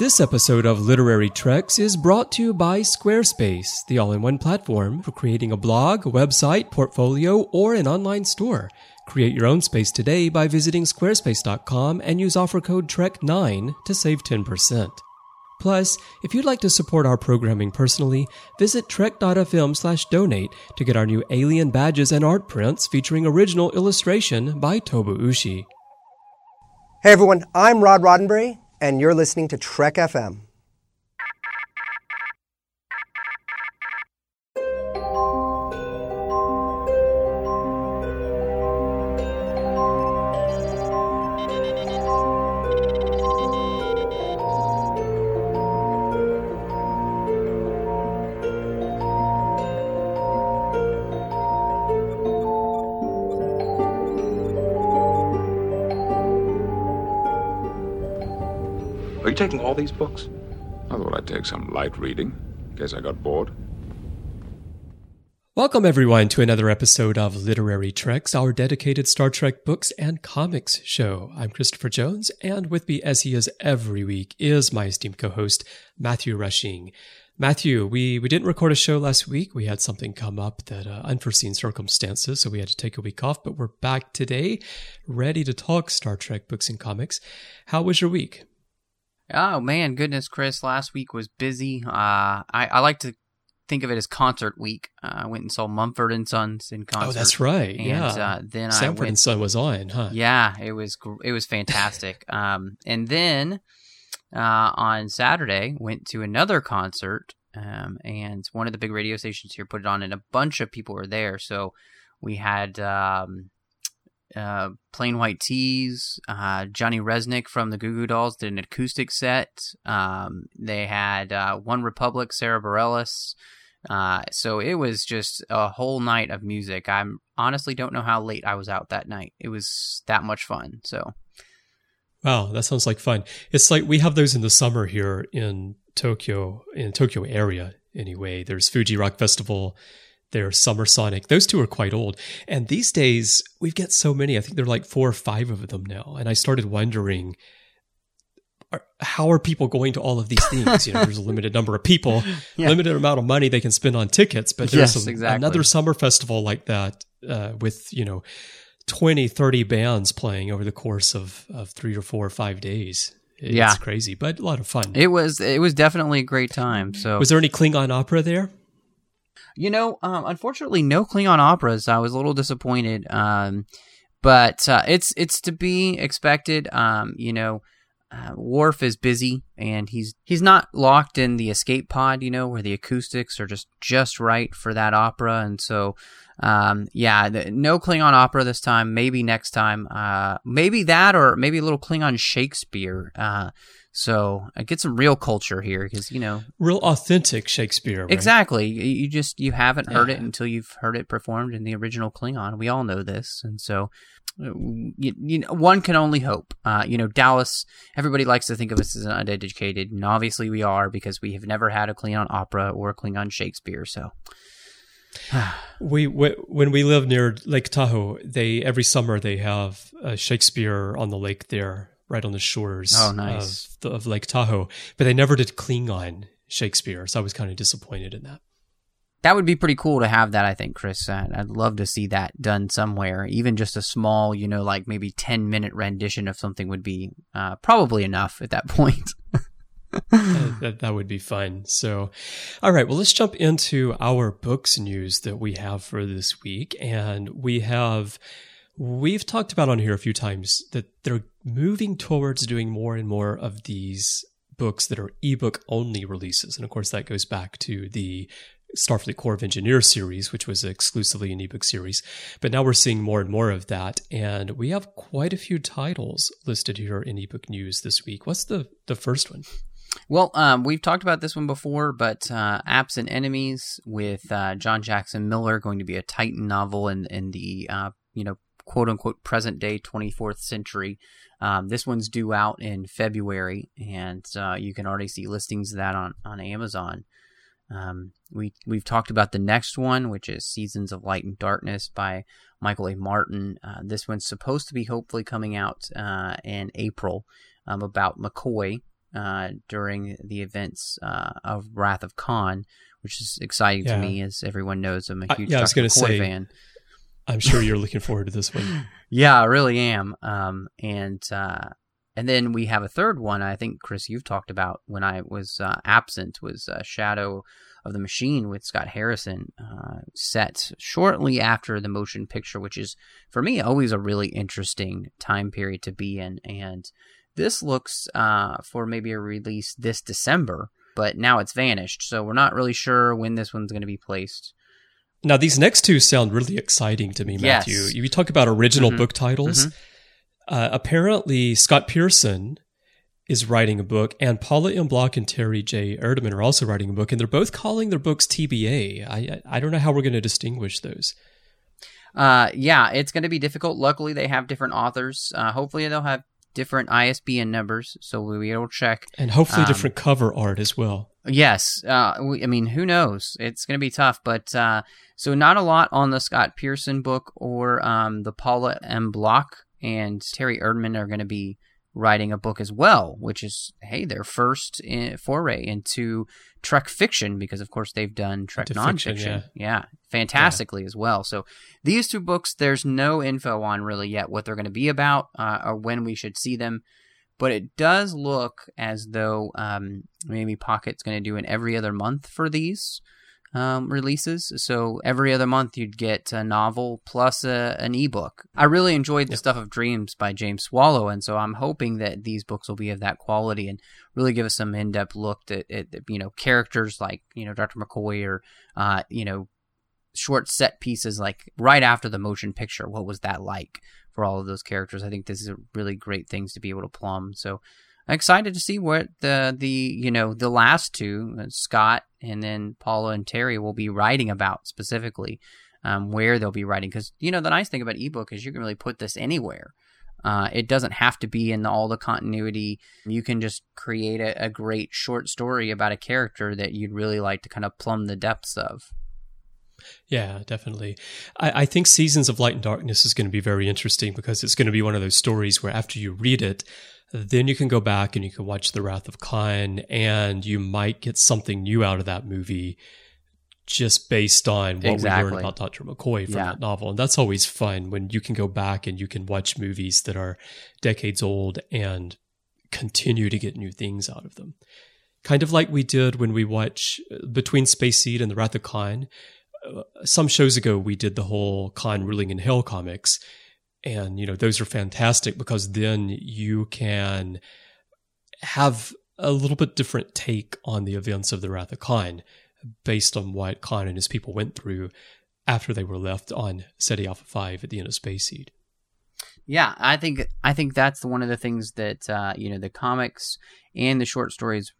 This episode of Literary Treks is brought to you by Squarespace, the all in one platform for creating a blog, website, portfolio, or an online store. Create your own space today by visiting squarespace.com and use offer code TREK9 to save 10%. Plus, if you'd like to support our programming personally, visit trek.fm slash donate to get our new alien badges and art prints featuring original illustration by Tobu Ushi. Hey everyone, I'm Rod Roddenberry, and you're listening to Trek FM. Taking all these books? I thought I'd take some light reading, in case I got bored. Welcome, everyone, to another episode of Literary Treks, our dedicated Star Trek books and comics show. I'm Christopher Jones, and with me, as he is every week, is my esteemed co host, Matthew Rushing. Matthew, we, we didn't record a show last week. We had something come up that uh, unforeseen circumstances, so we had to take a week off, but we're back today, ready to talk Star Trek books and comics. How was your week? Oh man, goodness, Chris! Last week was busy. Uh, I I like to think of it as concert week. Uh, I went and saw Mumford and Sons in concert. Oh, that's right. And, yeah. Uh, then I went. and Son was on, huh? Yeah, it was it was fantastic. um, and then uh, on Saturday went to another concert. Um, and one of the big radio stations here put it on, and a bunch of people were there. So we had um, uh, Plain White T's, uh, Johnny Rzeznik from the Goo Goo Dolls did an acoustic set. Um, they had uh, One Republic, Sara Bareilles. Uh, so it was just a whole night of music. I honestly don't know how late I was out that night. It was that much fun. So Wow, that sounds like fun. It's like we have those in the summer here in Tokyo, in Tokyo area anyway. There's Fuji Rock Festival, there's Summer Sonic. Those two are quite old. And these days we've got so many. I think there are like four or five of them now. And I started wondering are, how are people going to all of these things? You know, there's a limited number of people, Yeah. limited amount of money they can spend on tickets, but there's Yes, a- exactly. another summer festival like that uh, with, you know, 20, 30 bands playing over the course of, of three or four or five days. It's Yeah. crazy, but a lot of fun. it was it was definitely a great time. So Was there any Klingon opera there? You know, um, unfortunately, no Klingon operas. I was a little disappointed, um, but uh, it's it's to be expected. Um, you know, uh, Worf is busy, and he's he's not locked in the escape pod. You know, where the acoustics are just just right for that opera, and so. Um, yeah, the, no Klingon opera this time. Maybe next time. Uh, maybe that, or maybe a little Klingon Shakespeare. Uh, so uh, get some real culture here, because you know Real authentic Shakespeare. Right? Exactly. You just you haven't heard it until you've heard it performed in the original Klingon. We all know this, and so uh, you, you know, one can only hope. Uh, you know, Dallas. Everybody likes to think of us as an uneducated, and obviously we are because we have never had a Klingon opera or a Klingon Shakespeare. So We w- when we live near Lake Tahoe, they every summer they have uh, Shakespeare on the lake there, right on the shores Oh, nice. of, the, of Lake Tahoe. But they never did Klingon Shakespeare, so I was kind of disappointed in that. that would be pretty cool to have that. I think, Chris. Uh, I'd love to see that done somewhere. Even just a small, you know, like maybe ten minute rendition of something would be uh, probably enough at that point. Uh, that, that would be fun. So, all right, well, let's jump into our books news that we have for this week. And we have, we've talked about on here a few times that they're moving towards doing more and more of these books that are ebook only releases. And of course, that goes back to the Starfleet Corps of Engineers series, which was exclusively an ebook series. But now we're seeing more and more of that. And we have quite a few titles listed here in ebook news this week. What's the, the first one? Well, um, we've talked about this one before, but uh, Absent Enemies with uh, John Jackson Miller going to be a Titan novel in in the uh, you know quote unquote present day 24th century. Um, this one's due out in February, and uh, you can already see listings of that on on Amazon. Um, we we've talked about the next one, which is Seasons of Light and Darkness by Michael A. Martin. Uh, this one's supposed to be hopefully coming out uh, in April um, about McCoy uh, during the events uh, of Wrath of Khan, which is exciting Yeah. to me, as everyone knows. I'm a huge yeah, I was Dr. gonna McCoy say- fan. I'm sure you're looking forward to this one. Yeah, I really am. Um, and uh, and then we have a third one. I think Chris, you've talked about when I was uh, absent was uh, Shadow of the Machine with Scott Harrison, uh, set shortly after the motion picture, which is for me always a really interesting time period to be in. And this looks uh, for maybe a release this December, but now it's vanished, so we're not really sure when this one's going to be placed. Now, these next two sound really exciting to me, Yes. Matthew. You talk about original Mhm. book titles. Mhm. Uh, apparently, Scott Pearson is writing a book, and Paula M. Block and Terry J. Erdmann are also writing a book, and they're both calling their books TBA. I I, I don't know how we're going to distinguish those. Uh, yeah, it's going to be difficult. Luckily, they have different authors. Uh, hopefully, they'll have different ISBN numbers, so we'll be able to check. And hopefully, Um, different cover art as well. Yes, uh, we, I mean, who knows? It's going to be tough, but uh, so not a lot on the Scott Pearson book or um, the Paula M. Block and Terry Erdmann are going to be writing a book as well, which is hey, their first in, foray into Trek fiction because, of course, they've done Trek Into fiction, nonfiction. yeah, fantastically as well. So these two books, there's no info on really yet what they're going to be about uh, or when we should see them. But it does look as though um, maybe Pocket's going to do an every other month for these um, releases. So every other month you'd get a novel plus a, an ebook. I really enjoyed the stuff of Dreams by James Swallow, and so I'm hoping that these books will be of that quality and really give us some in-depth look at, at you know characters like you know Dr. McCoy or uh, you know short set pieces like right after the motion picture. What was that like for all of those characters? I think this is a really great things to be able to plumb. So I'm excited to see what the the you know the last two uh, Scott and then Paula and Terry will be writing about specifically. Um, where they'll be writing because you know the nice thing about ebook is you can really put this anywhere. Uh, it doesn't have to be in all the continuity. You can just create a, a great short story about a character that you'd really like to kind of plumb the depths of. Yeah, definitely. I, I think Seasons of Light and Darkness is going to be very interesting because it's going to be one of those stories where after you read it, then you can go back and you can watch The Wrath of Khan and you might get something new out of that movie just based on what we learned about Dr. McCoy from Yeah. that novel. And that's always fun when you can go back and you can watch movies that are decades old and continue to get new things out of them. Kind of like we did when we watch uh, Between Space Seed and The Wrath of Khan some shows ago we did the whole Khan ruling in hell comics and you know those are fantastic because then you can have a little bit different take on the events of the wrath of Khan based on what Khan and his people went through after they were left on Ceti Alpha 5 at the end of Space Seed. Yeah, I think I think that's one of the things that uh, you know the comics and the short stories,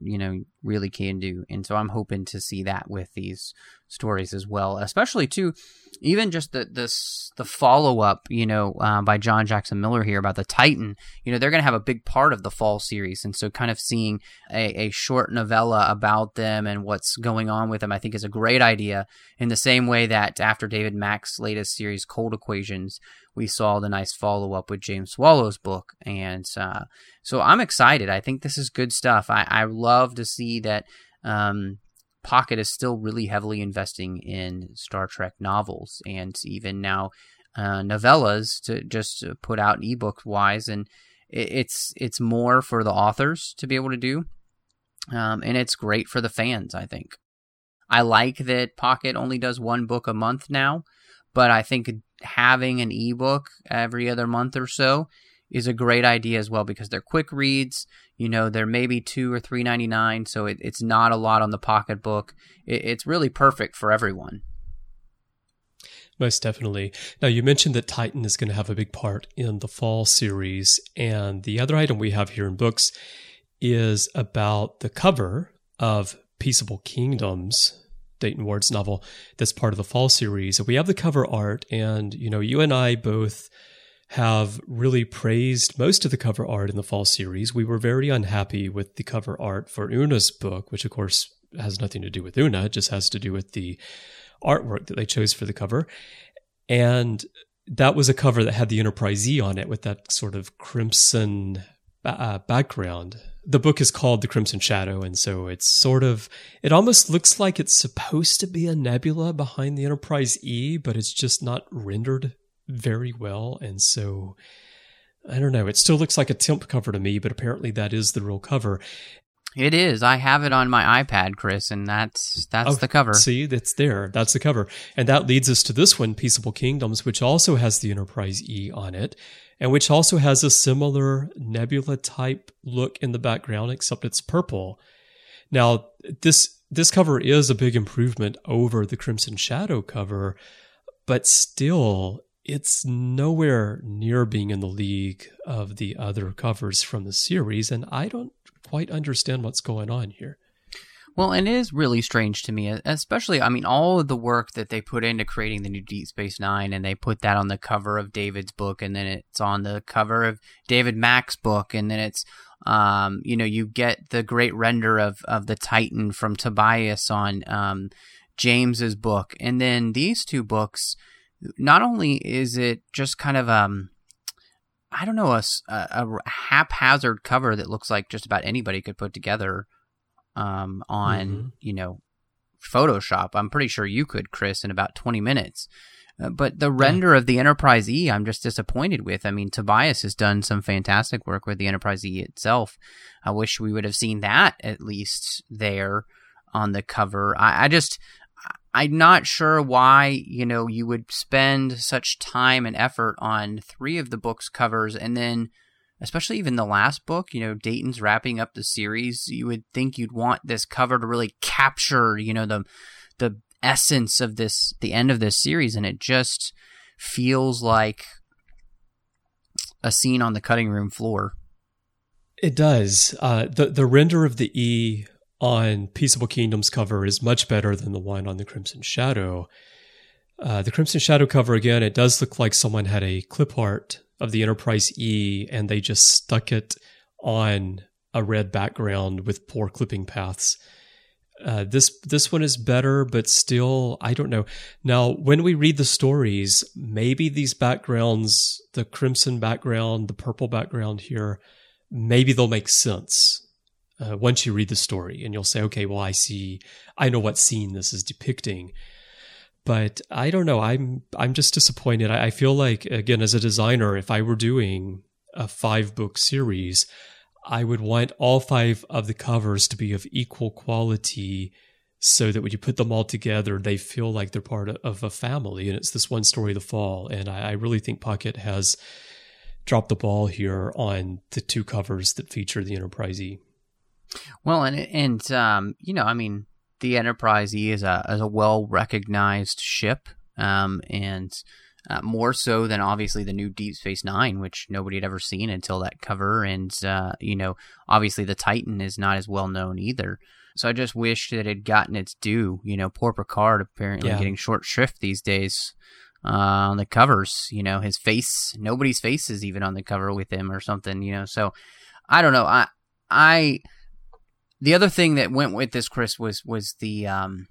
you know, really can do, and so I'm hoping to see that with these stories as well, especially too, even just the this the follow up, you know, uh, by John Jackson Miller here about the Titan. You know, they're going to have a big part of the fall series, and so kind of seeing a, a short novella about them and what's going on with them, I think is a great idea. In the same way that after David Mack's latest series, Cold Equations, we saw the nice follow up with James Swallow's book, and uh, so I'm excited. I think this is good stuff. I, I love to see that um, Pocket is still really heavily investing in Star Trek novels and even now uh, novellas to just put out ebook wise, and it, it's it's more for the authors to be able to do, um, and it's great for the fans. I think. I like that Pocket only does one book a month now, but I think having an ebook every other month or so is a great idea as well because they're quick reads. You know, they're maybe two or three ninety nine, so it, it's not a lot on the pocketbook. It, it's really perfect for everyone. Most definitely. Now, you mentioned that Titan is going to have a big part in the fall series. And the other item we have here in books is about the cover of Peaceable Kingdoms, Dayton Ward's novel, that's part of the fall series. We have the cover art, and, you know, you and I both have really praised most of the cover art in the fall series. We were very unhappy with the cover art for Una's book, which, of course, has nothing to do with Una, it just has to do with the artwork that they chose for the cover. And that was a cover that had the Enterprise E on it with that sort of crimson uh, background the book is called The Crimson Shadow, and so it's sort of it almost looks like it's supposed to be a nebula behind the Enterprise E, but it's just not rendered very well, and so I don't know. It still looks like a temp cover to me, but apparently that is the real cover. It is. I have it on my iPad, Chris, and that's that's oh, the cover. See, that's there. That's the cover. And that leads us to this one, Peaceable Kingdoms, which also has the Enterprise E on it, and which also has a similar nebula type look in the background, except it's purple. Now, this this cover is a big improvement over the Crimson Shadow cover, but still it's nowhere near being in the league of the other covers from the series, and I don't quite understand what's going on here. Well, and it is really strange to me, especially, I mean, all of the work that they put into creating the new Deep Space Nine, and they put that on the cover of David's book, and then it's on the cover of David Mack's book, and then it's, um, you know, you get the great render of, of the Titan from Tobias on um, James's book, and then these two books. Not only is it just kind of um, I don't know, a, a, haphazard cover that looks like just about anybody could put together um, on, mm-hmm. you know, Photoshop. I'm pretty sure you could, Chris, in about 20 minutes. Uh, but the render yeah. of the Enterprise E, I'm just disappointed with. I mean, Tobias has done some fantastic work with the Enterprise E itself. I wish we would have seen that at least there on the cover. I, I just, I'm not sure why, you know, you would spend such time and effort on three of the book's covers and then especially even the last book, you know, Dayton's wrapping up the series, you would think you'd want this cover to really capture, you know, the the essence of this the end of this series and it just feels like a scene on the cutting room floor. It does. Uh, the the render of the E on Peaceable Kingdoms cover is much better than the one on the Crimson Shadow. Uh, the Crimson Shadow cover, again, it does look like someone had a clip art of the Enterprise E and they just stuck it on a red background with poor clipping paths. Uh, this this one is better, but still, I don't know. Now, when we read the stories, maybe these backgrounds, the crimson background, the purple background here, maybe they'll make sense uh, once you read the story and you'll say, okay, well, I see, I know what scene this is depicting. But I don't know. I'm I'm just disappointed. I, I feel like again, as a designer, if I were doing a five book series, I would want all five of the covers to be of equal quality so that when you put them all together, they feel like they're part of a family. And it's this one story, The Fall. And I, I really think Pocket has dropped the ball here on the two covers that feature the Enterprise E. Well, and and um, you know, I mean, the Enterprise E is a is a well recognized ship, um, and uh, more so than obviously the new Deep Space Nine, which nobody had ever seen until that cover, and uh, you know, obviously the Titan is not as well known either. So I just wish that it had gotten its due. You know, poor Picard apparently yeah. getting short shrift these days uh, on the covers. You know, his face, nobody's face is even on the cover with him or something. You know, so I don't know. I I the other thing that went with this, Chris, was was the um,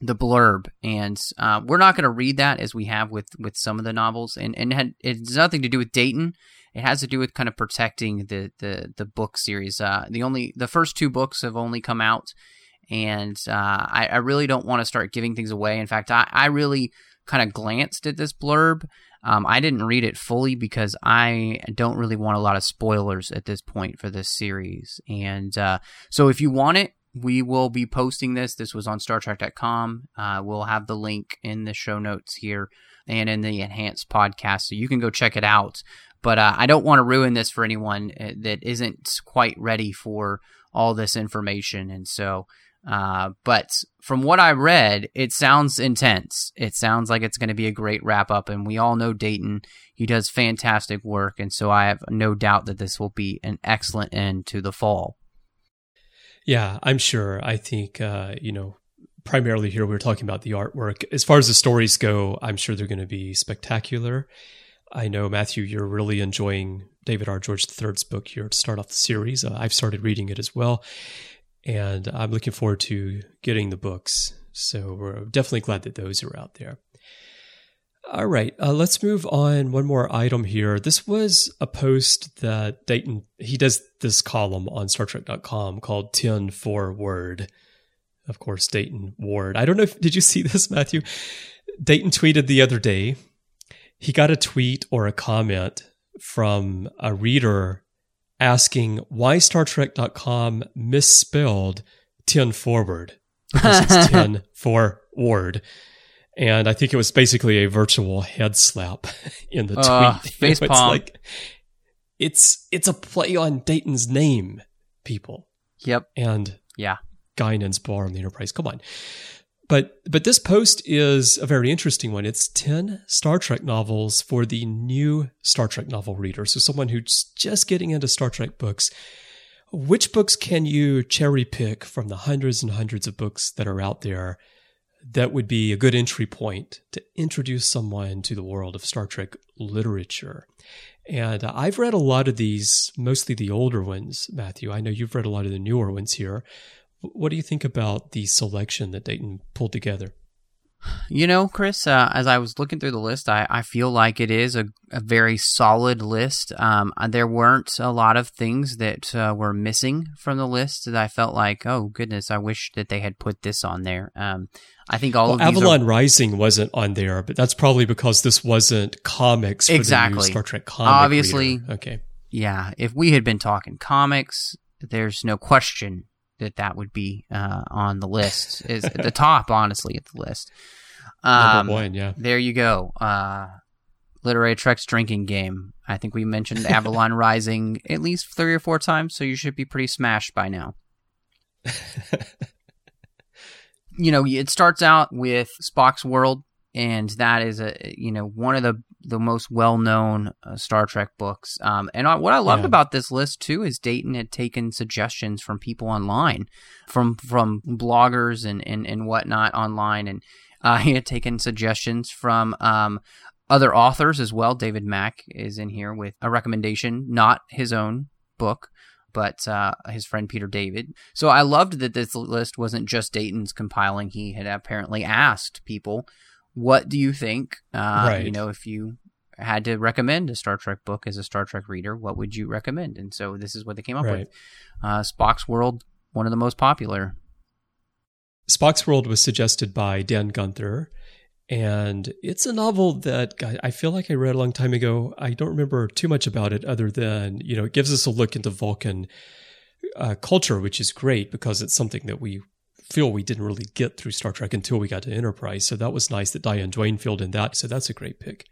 the blurb, and uh, we're not going to read that as we have with with some of the novels, and and it, has nothing to do with Dayton. It has to do with kind of protecting the the the book series. Uh, the only the first two books have only come out, and uh, I, I really don't want to start giving things away. In fact, I, I really kind of glanced at this blurb um, I didn't read it fully because I don't really want a lot of spoilers at this point for this series. And uh, so if you want it, we will be posting this. This was on StarTrek.com. Uh, we'll have the link in the show notes here and in the enhanced podcast, so you can go check it out. But uh, I don't want to ruin this for anyone uh, that isn't quite ready for all this information. And so uh, but from what I read, it sounds intense. It sounds like it's going to be a great wrap up, and we all know Dayton. He does fantastic work, and so I have no doubt that this will be an excellent end to the fall. Yeah, I'm sure. I think uh, you know, primarily here we are talking about the artwork. As far as the stories go, I'm sure they're going to be spectacular. I know Matthew, you're really enjoying David R. George III's book here to start off the series. Uh, I've started reading it as well and I'm looking forward to getting the books. So we're definitely glad that those are out there. All right, uh, let's move on. One more item here. This was a post that Dayton, he does this column on Star Trek.com called 10 Forward. Of course, Dayton Ward. I don't know if, did you see this, Matthew? Dayton tweeted the other day. He got a tweet or a comment from a reader asking why Star Trek.com misspelled 10 Forward. Because it's 10 forward. And I think it was basically a virtual head slap in the Uh, tweet. face it's palm. like it's it's a play on Dayton's name, people. Yep. And Yeah. Guinan's bar on the Enterprise. Come on. But but this post is a very interesting one. It's 10 Star Trek novels for the new Star Trek novel reader. So someone who's just getting into Star Trek books. Which books can you cherry pick from the hundreds and hundreds of books that are out there that would be a good entry point to introduce someone to the world of Star Trek literature? And I've read a lot of these, mostly the older ones, Matthew. I know you've read a lot of the newer ones here. What do you think about the selection that Dayton pulled together? You know, Chris, uh, as I was looking through the list, I, I feel like it is a, a very solid list. Um, there weren't a lot of things that uh, were missing from the list that I felt like, oh, goodness, I wish that they had put this on there. Um, I think all Well, of these Avalon are, Rising wasn't on there, but that's probably because this wasn't comics for the Exactly. Star Trek comic Obviously. reader. Okay. yeah, if we had been talking comics, there's no question that that would be uh, on the list, is at the top, honestly, at the list. Number Um, one, yeah. There you go. Uh, Literary Trek's drinking game. I think we mentioned Avalon Rising at least three or four times, so you should be pretty smashed by now. you know, it starts out with Spock's World, and that is a you know one of the the most well known uh, Star Trek books. Um, and I, what I loved Yeah. about this list too is Dayton had taken suggestions from people online, from from bloggers and and and whatnot online, and uh, he had taken suggestions from um, other authors as well. David Mack is in here with a recommendation, not his own book, but uh, his friend Peter David. So I loved that this list wasn't just Dayton's compiling. He had apparently asked people, "What do you think? Uh, Right. You know, if you had to recommend a Star Trek book as a Star Trek reader, what would you recommend?" And so this is what they came up Right. with. Uh, Spock's World, one of the most popular. Spock's World was suggested by Dan Gunther, and it's a novel that I I feel like I read a long time ago. I don't remember too much about it other than, you know, it gives us a look into Vulcan uh, culture, which is great because it's something that we feel we didn't really get through Star Trek until we got to Enterprise. So that was nice that Diane Duane filled in that. So that's a great pick.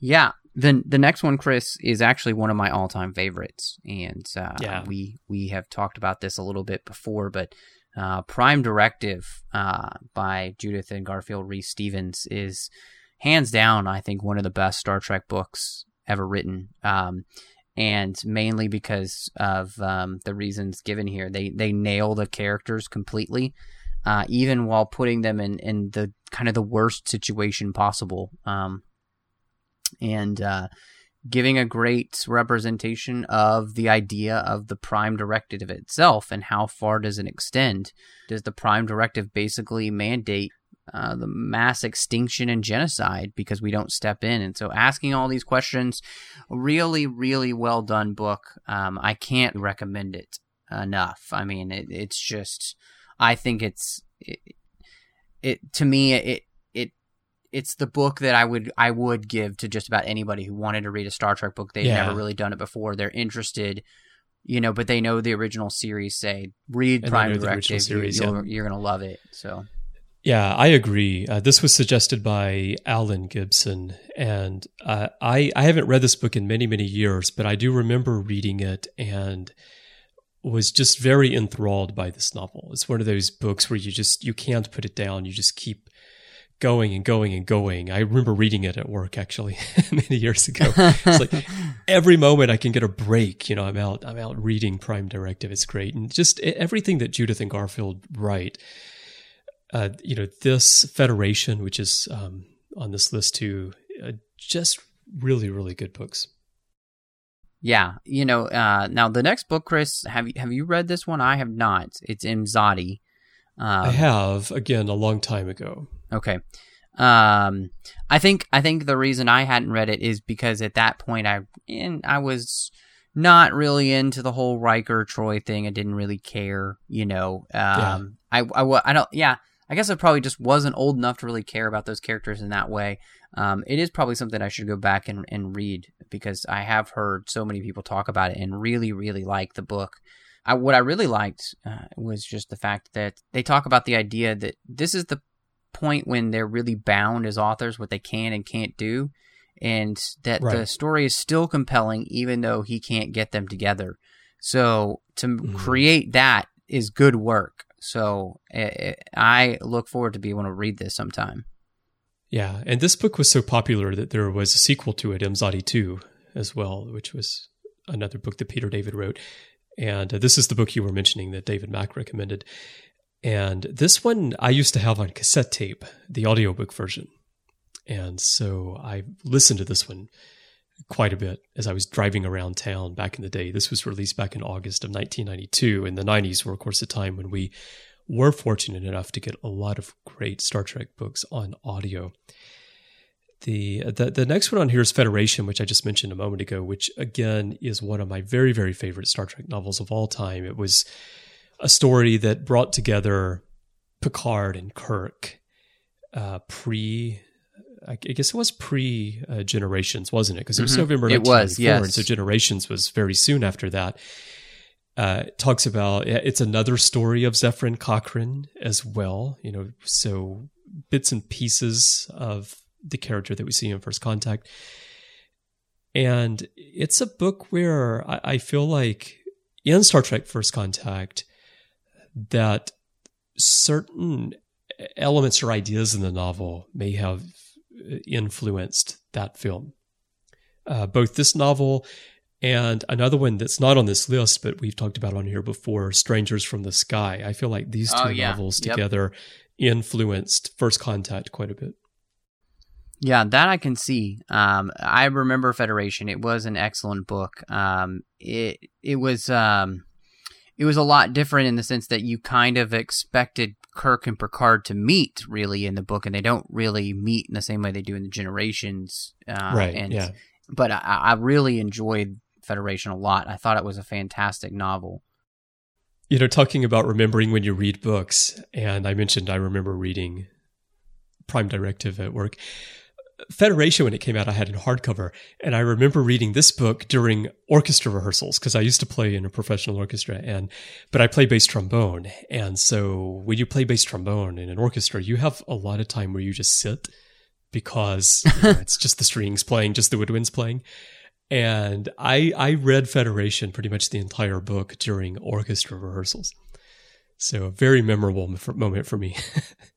Yeah. The the next one, Chris, is actually one of my all time favorites, and uh, Yeah. we we have talked about this a little bit before, but uh, Prime Directive uh, by Judith and Garfield Reeves-Stevens is hands down, I think, one of the best Star Trek books ever written. Um, and mainly because of um, the reasons given here, they they nail the characters completely, uh, even while putting them in in the kind of the worst situation possible. Um, and uh, giving a great representation of the idea of the prime directive itself and how far does it extend. Does the prime directive basically mandate uh, the mass extinction and genocide because we don't step in? And so asking all these questions really really well done book. Um, i can't recommend it enough. I mean it, it's just i think it's it, it to me it it it's the book that I would I would give to just about anybody who wanted to read a Star Trek book. They've Yeah. never really done it before. They're interested, you know, but they know the original series. Say read And Prime know the original Directive. series, you, yeah. you're, you're gonna love it. So Yeah, I agree. Uh, this was suggested by Alan Gibson, and uh, I I haven't read this book in many many years, but I do remember reading it and was just very enthralled by this novel. It's one of those books where you just you can't put it down. You just keep going and going and going. I remember reading it at work actually many years ago. It's like every moment I can get a break. You know, I'm out. I'm out reading Prime Directive. It's great, and just everything that Judith and Garfield write uh, you know, this federation, which is um, on this list too, uh, just really, really good books. Yeah, you know. Uh, now the next book, Chris, have you have you read this one? I have not. It's Imzadi. Um, I have again a long time ago. Okay. Um, I think I think the reason I hadn't read it is because at that point I and I was not really into the whole Riker Troy thing. I didn't really care, you know. Um, yeah. I, I I don't yeah. I guess I probably just wasn't old enough to really care about those characters in that way. Um, it is probably something I should go back and, and read because I have heard so many people talk about it and really, really like the book. I, what I really liked uh, was just the fact that they talk about the idea that this is the point when they're really bound as authors what they can and can't do, and that right. the story is still compelling even though he can't get them together. So to mm-hmm. create that is good work. So I look forward to being able to read this sometime. Yeah, and this book was so popular that there was a sequel to it, Imzadi 2, as well, which was another book that Peter David wrote. And uh, this is the book you were mentioning that David Mack recommended. And this one I used to have on cassette tape, the audiobook version. And so I listened to this one quite a bit as I was driving around town back in the day. This was released back in August of 1992. And the 90s were, of course, a time when we were fortunate enough to get a lot of great Star Trek books on audio. The, the the next one on here is Federation, which I just mentioned a moment ago, which again is one of my very very favorite Star Trek novels of all time. It was a story that brought together Picard and Kirk uh, pre. I guess it was pre uh, Generations, wasn't it? Because it was mm-hmm. November. It was, yes. And so Generations was very soon after that. Uh, talks about it's another story of Zefram Cochrane as well. You know, so bits and pieces of the character that we see in First Contact. And it's a book where I, I feel like in Star Trek First Contact that certain elements or ideas in the novel may have influenced that film. Uh, both this novel and another one that's not on this list, but we've talked about on here before, Strangers from the Sky. I feel like these oh, two oh, yeah. novels yep. together influenced First Contact quite a bit. Yeah, that I can see. Um, I remember Federation. It was an excellent book. Um, it it was um, it was a lot different in the sense that you kind of expected Kirk and Picard to meet really in the book, and they don't really meet in the same way they do in the Generations. Uh, right. And, yeah. But I, I really enjoyed Federation a lot. I thought it was a fantastic novel. You know, talking about remembering when you read books, and I mentioned I remember reading Prime Directive at work. Federation, when it came out, I had in hardcover. And I remember reading this book during orchestra rehearsals because I used to play in a professional orchestra and, but I play bass trombone. And so when you play bass trombone in an orchestra, you have a lot of time where you just sit because you know, it's just the strings playing, just the woodwinds playing. And I, I read Federation pretty much the entire book during orchestra rehearsals. So a very memorable moment for me.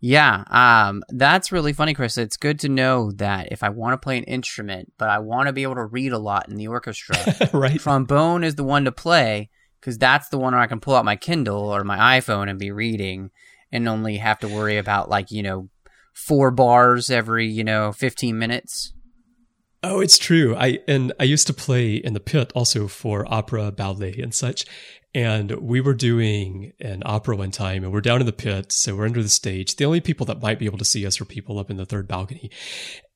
Yeah, um, that's really funny, Chris. It's good to know that if I want to play an instrument, but I want to be able to read a lot in the orchestra, right? Trombone is the one to play because that's the one where I can pull out my Kindle or my iPhone and be reading, and only have to worry about like you know four bars every you know fifteen minutes. Oh, it's true. I and I used to play in the pit also for opera, ballet, and such. And we were doing an opera one time and we're down in the pit. So we're under the stage. The only people that might be able to see us are people up in the third balcony.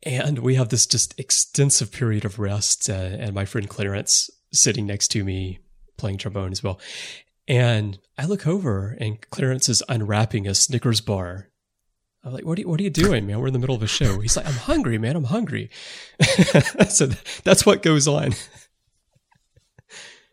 And we have this just extensive period of rest. Uh, and my friend Clarence sitting next to me playing trombone as well. And I look over and Clarence is unwrapping a Snickers bar. I'm like, what are, you, what are you doing, man? We're in the middle of a show. He's like, I'm hungry, man. I'm hungry. so that's what goes on.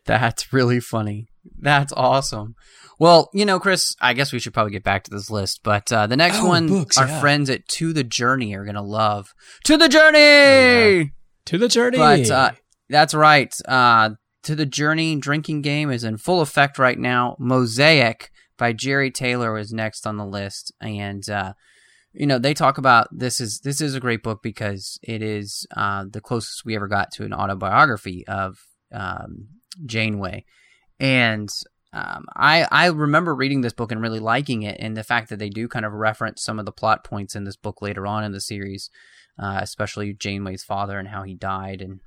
That's really funny. That's awesome. Well, you know, Chris, I guess we should probably get back to this list, but uh, the next oh, one, books, our yeah. friends at To the Journey are gonna love. To the Journey. Oh, yeah. To the Journey. But uh, that's right. Uh, to the Journey drinking game is in full effect right now. Mosaic by Jeri Taylor is next on the list, and uh, you know they talk about this is this is a great book because it is uh, the closest we ever got to an autobiography of um, Janeway and um, I I remember reading this book and really liking it, and the fact that they do kind of reference some of the plot points in this book later on in the series, uh, especially Janeway's father and how he died, and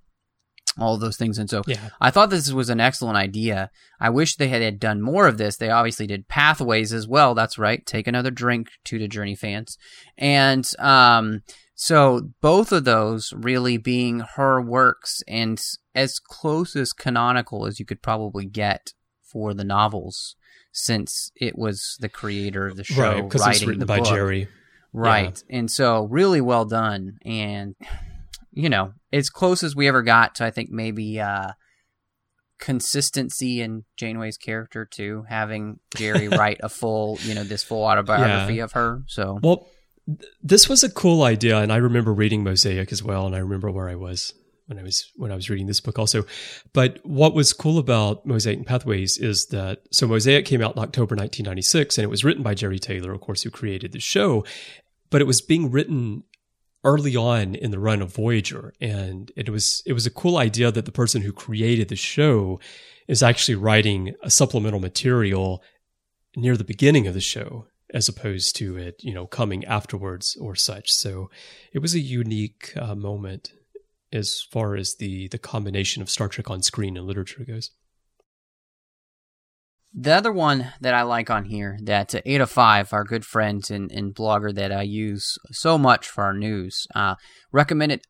all those things. And so Yeah. I thought this was an excellent idea. I wish they had, had done more of this. They obviously did Pathways as well. That's right. Take another drink to the Journey fans. And um, so both of those really being her works and as close as canonical as you could probably get for the novels since it was the creator of the show right, writing it's written the by book. Jeri. Right. And so really well done and you know, as close as we ever got to I think maybe uh consistency in Janeway's character too, having Jeri write a full, you know, this full autobiography of her. So Well, this was a cool idea, and I remember reading Mosaic as well, and I remember where I was when I was when I was reading this book also. But what was cool about Mosaic and Pathways is that so Mosaic came out in October 1996, and it was written by Jeri Taylor, of course, who created the show, but it was being written early on in the run of Voyager, and it was it was a cool idea that the person who created the show is actually writing a supplemental material near the beginning of the show as opposed to it you know coming afterwards or such so it was a unique uh, moment as far as the the combination of star trek on screen and literature goes The other one that I like on here, that uh, Ada Five, our good friend and, and blogger that I use so much for our news, uh, recommended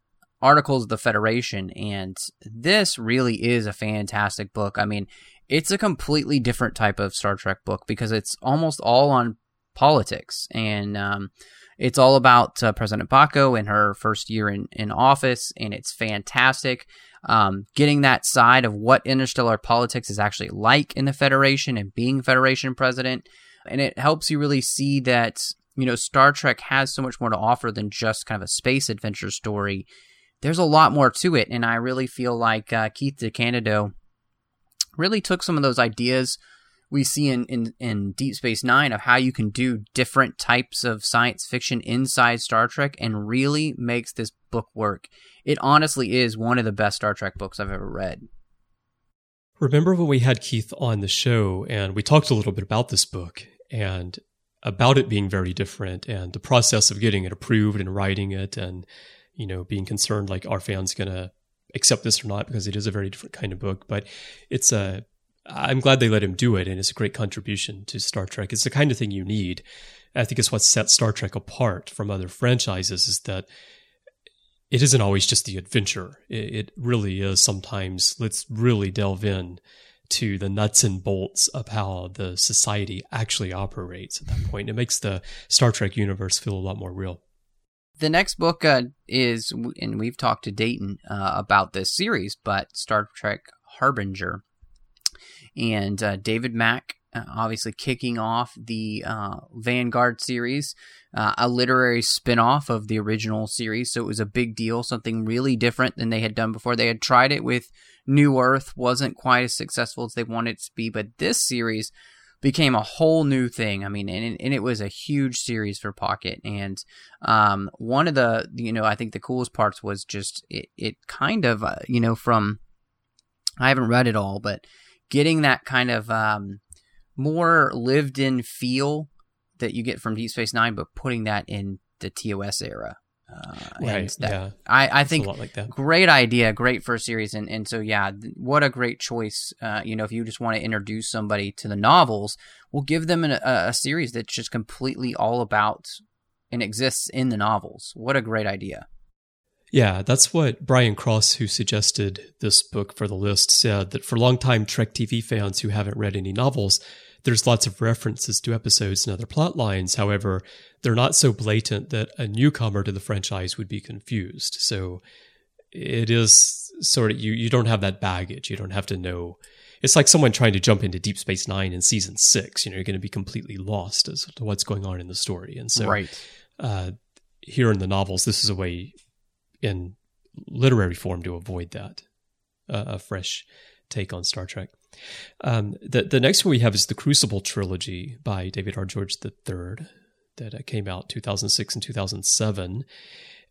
articles of the Federation, and this really is a fantastic book. I mean, it's a completely different type of Star Trek book because it's almost all on politics, and um, it's all about uh, President Bacco and her first year in, in office, and it's fantastic um, getting that side of what interstellar politics is actually like in the Federation and being Federation president. And it helps you really see that, you know, Star Trek has so much more to offer than just kind of a space adventure story. There's a lot more to it. And I really feel like uh, Keith DeCandido really took some of those ideas we see in, in, in Deep Space Nine of how you can do different types of science fiction inside Star Trek and really makes this book work. It honestly is one of the best Star Trek books I've ever read. remember when we had keith on the show and we talked a little bit about this book and about it being very different and the process of getting it approved and writing it and you know being concerned like are fans going to accept this or not because it is a very different kind of book but it's a i'm glad they let him do it and it's a great contribution to star trek it's the kind of thing you need i think it's what sets star trek apart from other franchises is that it isn't always just the adventure it, really is sometimes let's really delve in to the nuts and bolts of how the society actually operates at that point. It makes the Star Trek universe feel a lot more real. The next book uh, is, and we've talked to Dayton uh, about this series, but Star Trek Harbinger. And uh, David Mack, uh, obviously kicking off the uh, Vanguard series, uh, a literary spin off of the original series. So it was a big deal, something really different than they had done before. They had tried it with New Earth, wasn't quite as successful as they wanted it to be, but this series became a whole new thing. I mean, and, and it was a huge series for Pocket. And um, one of the, you know, I think the coolest parts was just it, it kind of, uh, you know, from, I haven't read it all, but getting that kind of um, more lived in feel that you get from Deep Space Nine, but putting that in the TOS era. Uh, Right, that- yeah. I, I think a lot like that. great idea, great first series, and and so yeah, what a great choice. Uh, you know, if you just want to introduce somebody to the novels, we'll give them an, a, a series that's just completely all about and exists in the novels. What a great idea! Yeah, that's what Brian Cross, who suggested this book for the list, said that for longtime Trek TV fans who haven't read any novels, there's lots of references to episodes and other plot lines. However, they're not so blatant that a newcomer to the franchise would be confused. So it is sort of you you don't have that baggage. You don't have to know. It's like someone trying to jump into Deep Space Nine in season six. You know, you're going to be completely lost as to what's going on in the story. And so, uh, here in the novels, this is a way in literary form to avoid that, uh, a fresh take on Star Trek. Um, the the next one we have is the Crucible trilogy by David R. George III that uh, came out 2006 and 2007,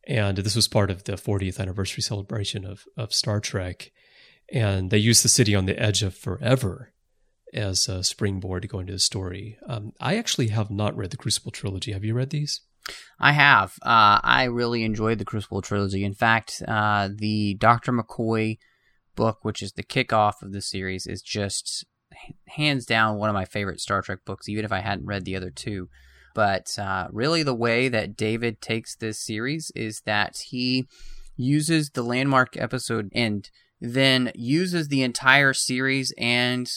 and this was part of the 40th anniversary celebration of of Star Trek, and they used the city on the edge of forever as a springboard to go into the story. Um, I actually have not read the Crucible trilogy. Have you read these? I have. Uh, I really enjoyed the Crucible trilogy. In fact, uh, the Doctor McCoy book, which is the kickoff of the series, is just hands down one of my favorite Star Trek books, even if I hadn't read the other two. But uh, really, the way that David takes this series is that he uses the landmark episode and then uses the entire series and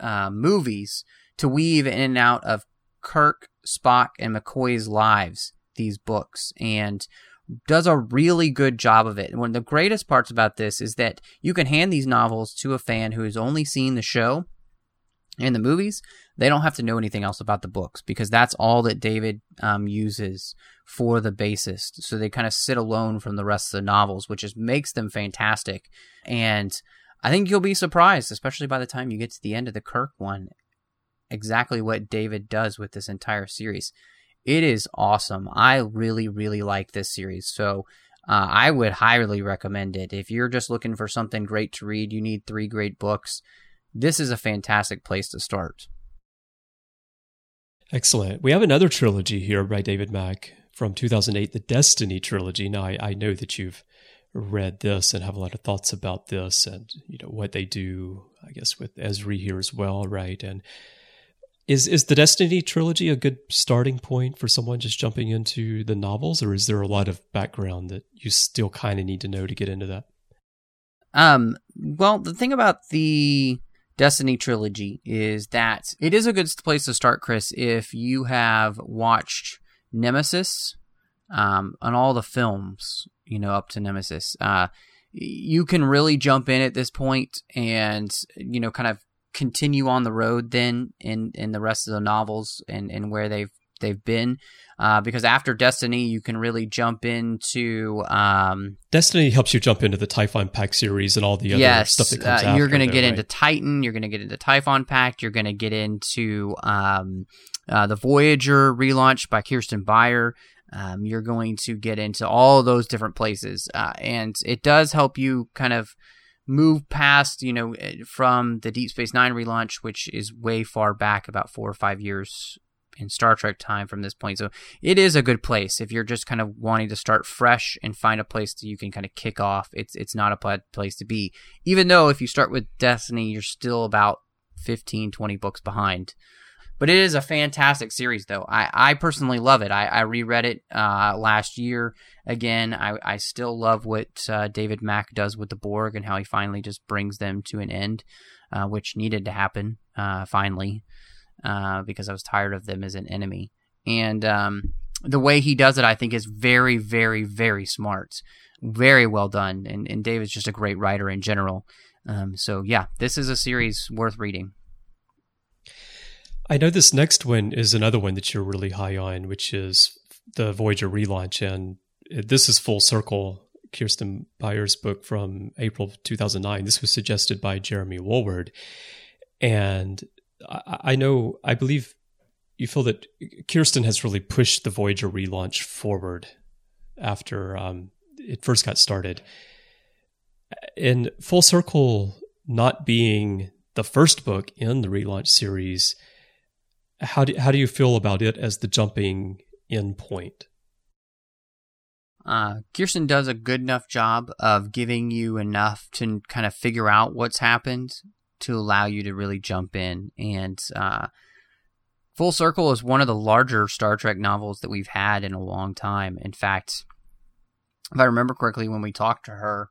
uh, movies to weave in and out of Kirk, Spock, and McCoy's lives, these books, and does a really good job of it. One of the greatest parts about this is that you can hand these novels to a fan who has only seen the show and the movies. They don't have to know anything else about the books because that's all that David um, uses for the basis. So they kind of sit alone from the rest of the novels, which just makes them fantastic. And I think you'll be surprised, especially by the time you get to the end of the Kirk one, exactly what David does with this entire series. It is awesome. I really, really like this series. So uh, I would highly recommend it. If you're just looking for something great to read, you need three great books. This is a fantastic place to start. Excellent. We have another trilogy here by David Mack from 2008, the Destiny trilogy. Now, I, I know that you've read this and have a lot of thoughts about this and you know what they do i guess with Ezri here as well right and is is the Destiny trilogy a good starting point for someone just jumping into the novels, or is there a lot of background that you still kind of need to know to get into that? Um. Well, the thing about the Destiny trilogy is that it is a good place to start, Chris, if you have watched Nemesis, um, and all the films, you know, up to Nemesis. Uh, you can really jump in at this point and you know kind of continue on the road then in in the rest of the novels and and where they've they've been uh, because after Destiny you can really jump into um, Destiny helps you jump into the Typhon Pact series and all the other yes, stuff that comes uh, You're going to get right? into Titan, you're going to get into Typhon Pact, you're going to get into um, uh, the Voyager relaunch by Kirsten Beyer. Um, you're going to get into all those different places, uh, and it does help you kind of move past, you know, eh, from the Deep Space Nine relaunch, which is way far back, about four or five years in Star Trek time from this point. So it is a good place if you're just kind of wanting to start fresh and find a place that you can kind of kick off. It's it's not a bad place to be, even though if you start with Destiny, you're still about 15, 20 books behind. But it is a fantastic series, though. I, I personally love it. I, I reread it uh, last year again. I, I still love what uh, David Mack does with the Borg and how he finally just brings them to an end, uh, which needed to happen uh, finally uh, because I was tired of them as an enemy. And um, the way he does it, I think, is very, very, very smart. Very well done. And, and David's just a great writer in general. Um, so, yeah, this is a series worth reading. I know this next one is another one that you're really high on, which is the Voyager relaunch. And this is full circle. Kirsten Beyer's book from April 2009. This was suggested by Jeremy Woolward. And I, I know, I believe you feel that Kirsten has really pushed the Voyager relaunch forward after um, it first got started. And Full Circle not being the first book in the relaunch series – how do how do you feel about it as the jumping in point? Uh, Kirsten does a good enough job of giving you enough to kind of figure out what's happened to allow you to really jump in. And uh, Full Circle is one of the larger Star Trek novels that we've had in a long time. In fact, if I remember correctly, when we talked to her,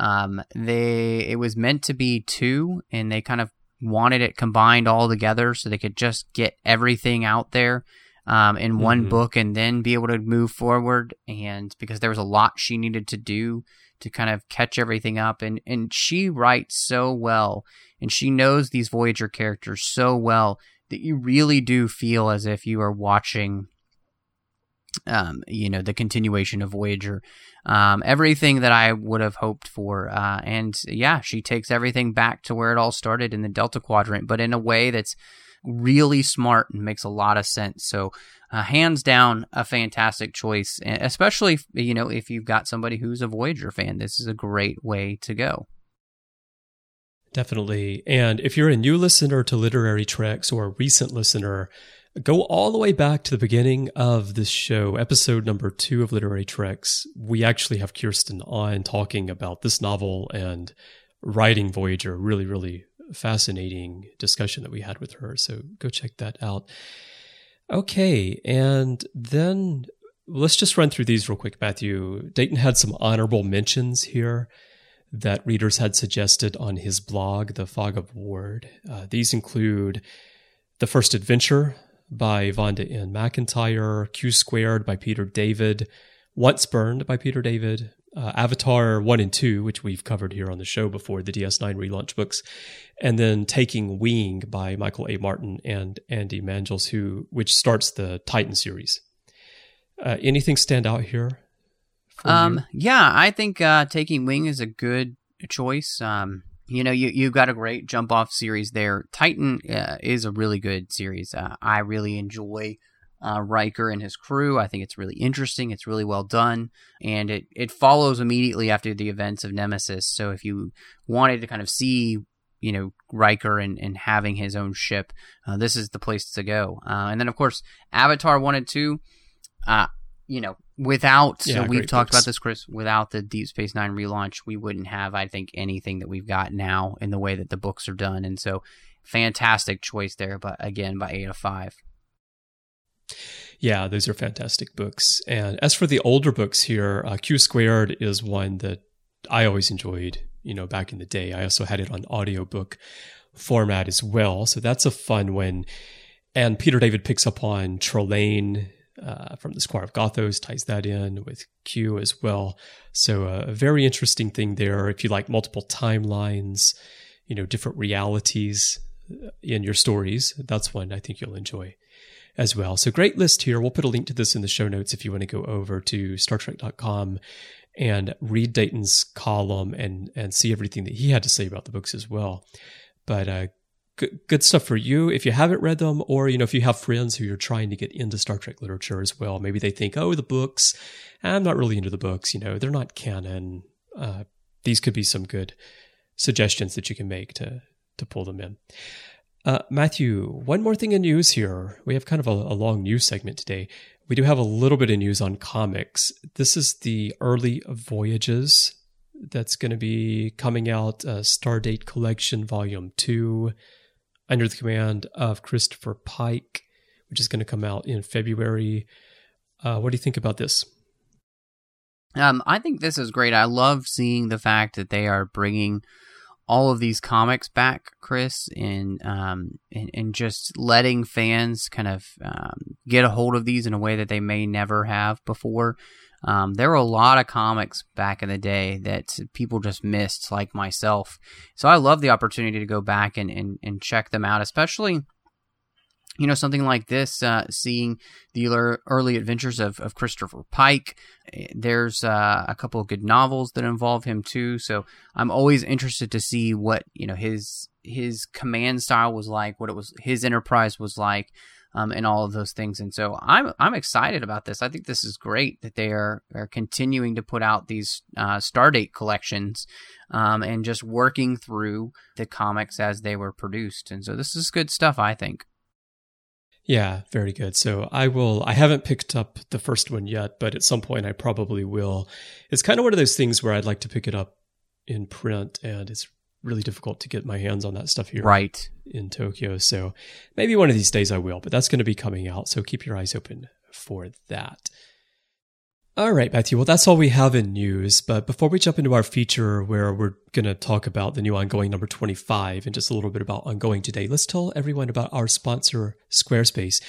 um, they it was meant to be two, and they kind of wanted it combined all together so they could just get everything out there um, in one mm-hmm. book and then be able to move forward. And because there was a lot she needed to do to kind of catch everything up, and and she writes so well, and she knows these Voyager characters so well that you really do feel as if you are watching um, you know, the continuation of Voyager. Um, everything that I would have hoped for. Uh, and yeah, she takes everything back to where it all started in the Delta Quadrant, but in a way that's really smart and makes a lot of sense. So, uh, hands down, a fantastic choice, especially, you know, if you've got somebody who's a Voyager fan, this is a great way to go. Definitely. And if you're a new listener to Literary Treks or a recent listener, go all the way back to the beginning of this show, episode number two of Literary Treks. We actually have Kirsten on talking about this novel and writing Voyager. Really, really fascinating discussion that we had with her. So go check that out. Okay, and then let's just run through these real quick, Matthew. Dayton had some honorable mentions here that readers had suggested on his blog, The Fog of Ward. Uh, these include The First Adventure by Vonda N. McIntyre, Q Squared by Peter David, Once Burned by Peter David, uh, Avatar 1 and 2, which we've covered here on the show before, the DS9 relaunch books, and then Taking Wing by Michael A. Martin and Andy Mangels, who which starts the Titan series. Uh, anything stand out here? Um, yeah, I think uh, Taking Wing is a good choice. Um, you know, you you got a great jump off series there. Titan uh, is a really good series. Uh, I really enjoy uh, Riker and his crew. I think it's really interesting. It's really well done, and it it follows immediately after the events of Nemesis. So if you wanted to kind of see you know Riker and, and having his own ship, uh, this is the place to go. Uh, and then of course Avatar one and two. Uh, you know, without yeah, so we've talked books. about this, Chris. Without the Deep Space Nine relaunch, we wouldn't have, I think, anything that we've got now in the way that the books are done. And so, fantastic choice there. But again, by eight of five. Yeah, those are fantastic books. And as for the older books here, uh, Q Squared is one that I always enjoyed. You know, back in the day, I also had it on audiobook format as well. So that's a fun one. And Peter David picks up on Trelane uh, from the Squire of Gothos, ties that in with Q as well. So uh, a very interesting thing there. If you like multiple timelines, you know, different realities uh, in your stories, that's one I think you'll enjoy as well. So great list here. We'll put a link to this in the show notes if you want to go over to StarTrek.com and read Dayton's column and and see everything that he had to say about the books as well. But uh, good, good stuff for you if you haven't read them, or you know if you have friends who you're trying to get into Star Trek literature as well. Maybe they think, oh, the books. I'm not really into the books. You know, they're not canon. Uh, these could be some good suggestions that you can make to to pull them in. Uh, Matthew, one more thing in news here. We have kind of a, a, long news segment today. We do have a little bit of news on comics. This is the early voyages that's going to be coming out, uh, Stardate Collection Volume 2 under the command of Christopher Pike, which is going to come out in February. Uh, what do you think about this? Um, I think this is great. I love seeing the fact that they are bringing all of these comics back, Chris, and um, and, and just letting fans kind of um, get a hold of these in a way that they may never have before. Um, there were a lot of comics back in the day that people just missed, like myself. So I love the opportunity to go back and, and, and check them out, especially you know something like this uh, seeing the early adventures of, of christopher pike. There's uh, a couple of good novels that involve him too. So i'm always interested to see what you know his his command style was like what it was his enterprise was like um, and all of those things. And so I'm I'm excited about this. I think this is great that they are are continuing to put out these uh, Stardate collections um, and just working through the comics as they were produced. And so this is good stuff, I think. Yeah, very good. So I will, I haven't picked up the first one yet, but at some point I probably will. It's kind of one of those things where I'd like to pick it up in print and it's really difficult to get my hands on that stuff here right in Tokyo. So maybe one of these days I will, but that's going to be coming out. So keep your eyes open for that. All right, Matthew. Well, that's all we have in news. But before we jump into our feature where we're going to talk about the new ongoing number 25 and just a little bit about ongoing today, let's tell everyone about our sponsor, Squarespace.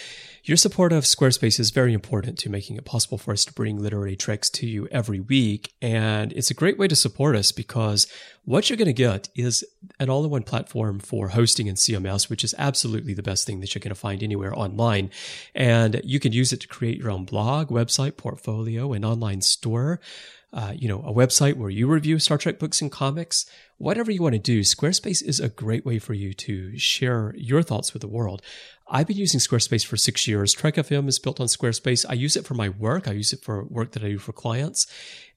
Your support of Squarespace is very important to making it possible for us to bring Literary Treks to you every week. And it's a great way to support us because what you're going to get is an all in one platform for hosting and CMS, which is absolutely the best thing that you're going to find anywhere online. And you can use it to create your own blog, website, portfolio, and online store uh, you know, a website where you review Star Trek books and comics, whatever you want to do, Squarespace is a great way for you to share your thoughts with the world. I've been using Squarespace for six years. Trek FM is built on Squarespace. I use it for my work. I use it for work that I do for clients.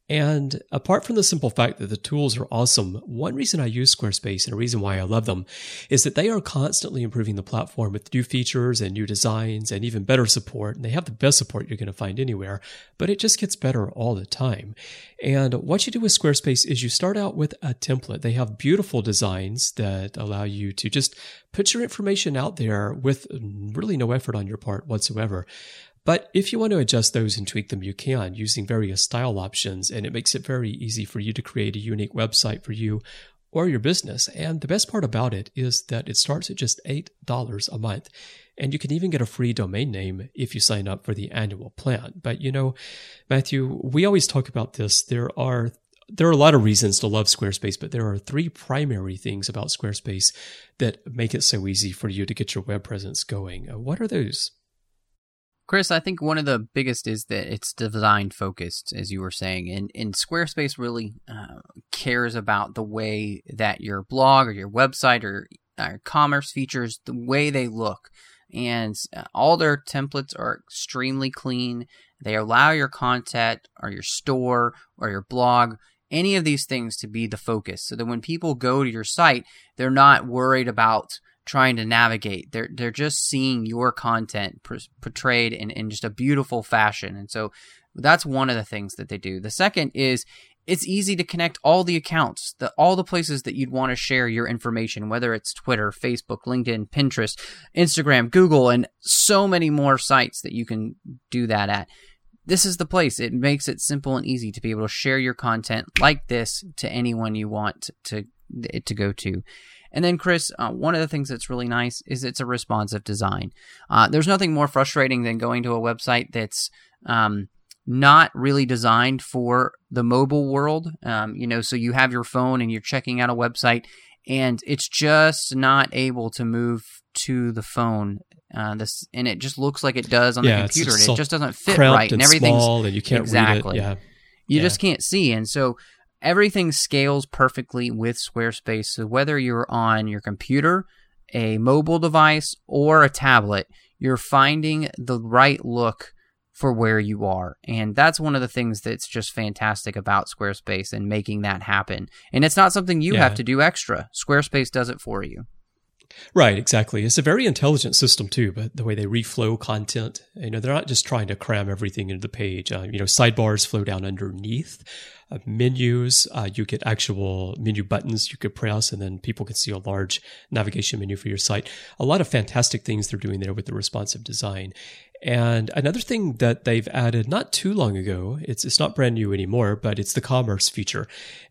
And apart from the simple fact that the tools are awesome, one reason I use Squarespace and a reason why I love them is that they are constantly improving the platform with new features and new designs and even better support. And they have the best support you're going to find anywhere, but it just gets better all the time. And what you do with Squarespace is you start out with a template. They have beautiful designs that allow you to just put your information out there with really no effort on your part whatsoever. But if you want to adjust those and tweak them, you can using various style options, and it makes it very easy for you to create a unique website for you or your business. And the best part about it is that it starts at just $8 a month. And you can even get a free domain name if you sign up for the annual plan. But you know, Matthew, we always talk about this. There are there are a lot of reasons to love Squarespace, but there are three primary things about Squarespace that make it so easy for you to get your web presence going. Uh, what are those? Chris, I think one of the biggest is that it's design focused, as you were saying, and, and Squarespace really uh, cares about the way that your blog or your website or, or commerce features, the way they look. And uh, all their templates are extremely clean. They allow your content or your store or your blog, any of these things to be the focus so that when people go to your site, they're not worried about trying to navigate. They're they're just seeing your content portrayed in, in just a beautiful fashion. And so that's one of the things that they do. The second is it's easy to connect all the accounts, the all the places that you'd want to share your information, whether it's Twitter, Facebook, LinkedIn, Pinterest, Instagram, Google, and so many more sites that you can do that at. This is the place. It makes it simple and easy to be able to share your content like this to anyone you want to to go to. And then, Chris, uh, one of the things that's really nice is it's a responsive design. Uh, there's nothing more frustrating than going to a website that's um, not really designed for the mobile world. Um, you know, so you have your phone and you're checking out a website, and it's just not able to move to the phone. Uh, this and it just looks like it does on yeah, the computer. it just doesn't fit right, and, and everything's small, and you can't exactly. read it. Yeah, you yeah. just can't see, and so everything scales perfectly with Squarespace. So whether you're on your computer, a mobile device, or a tablet, you're finding the right look for where you are. And that's one of the things that's just fantastic about Squarespace and making that happen. And it's not something you yeah. have to do extra. Squarespace does it for you. Right, exactly. It's a very intelligent system too, but the way they reflow content, you know, they're not just trying to cram everything into the page. Uh, you know, sidebars flow down underneath uh, menus. Uh, you get actual menu buttons you could press, and then people can see a large navigation menu for your site. A lot of fantastic things they're doing there with the responsive design. And another thing that they've added not too long ago, it's it's not brand new anymore, but it's the commerce feature.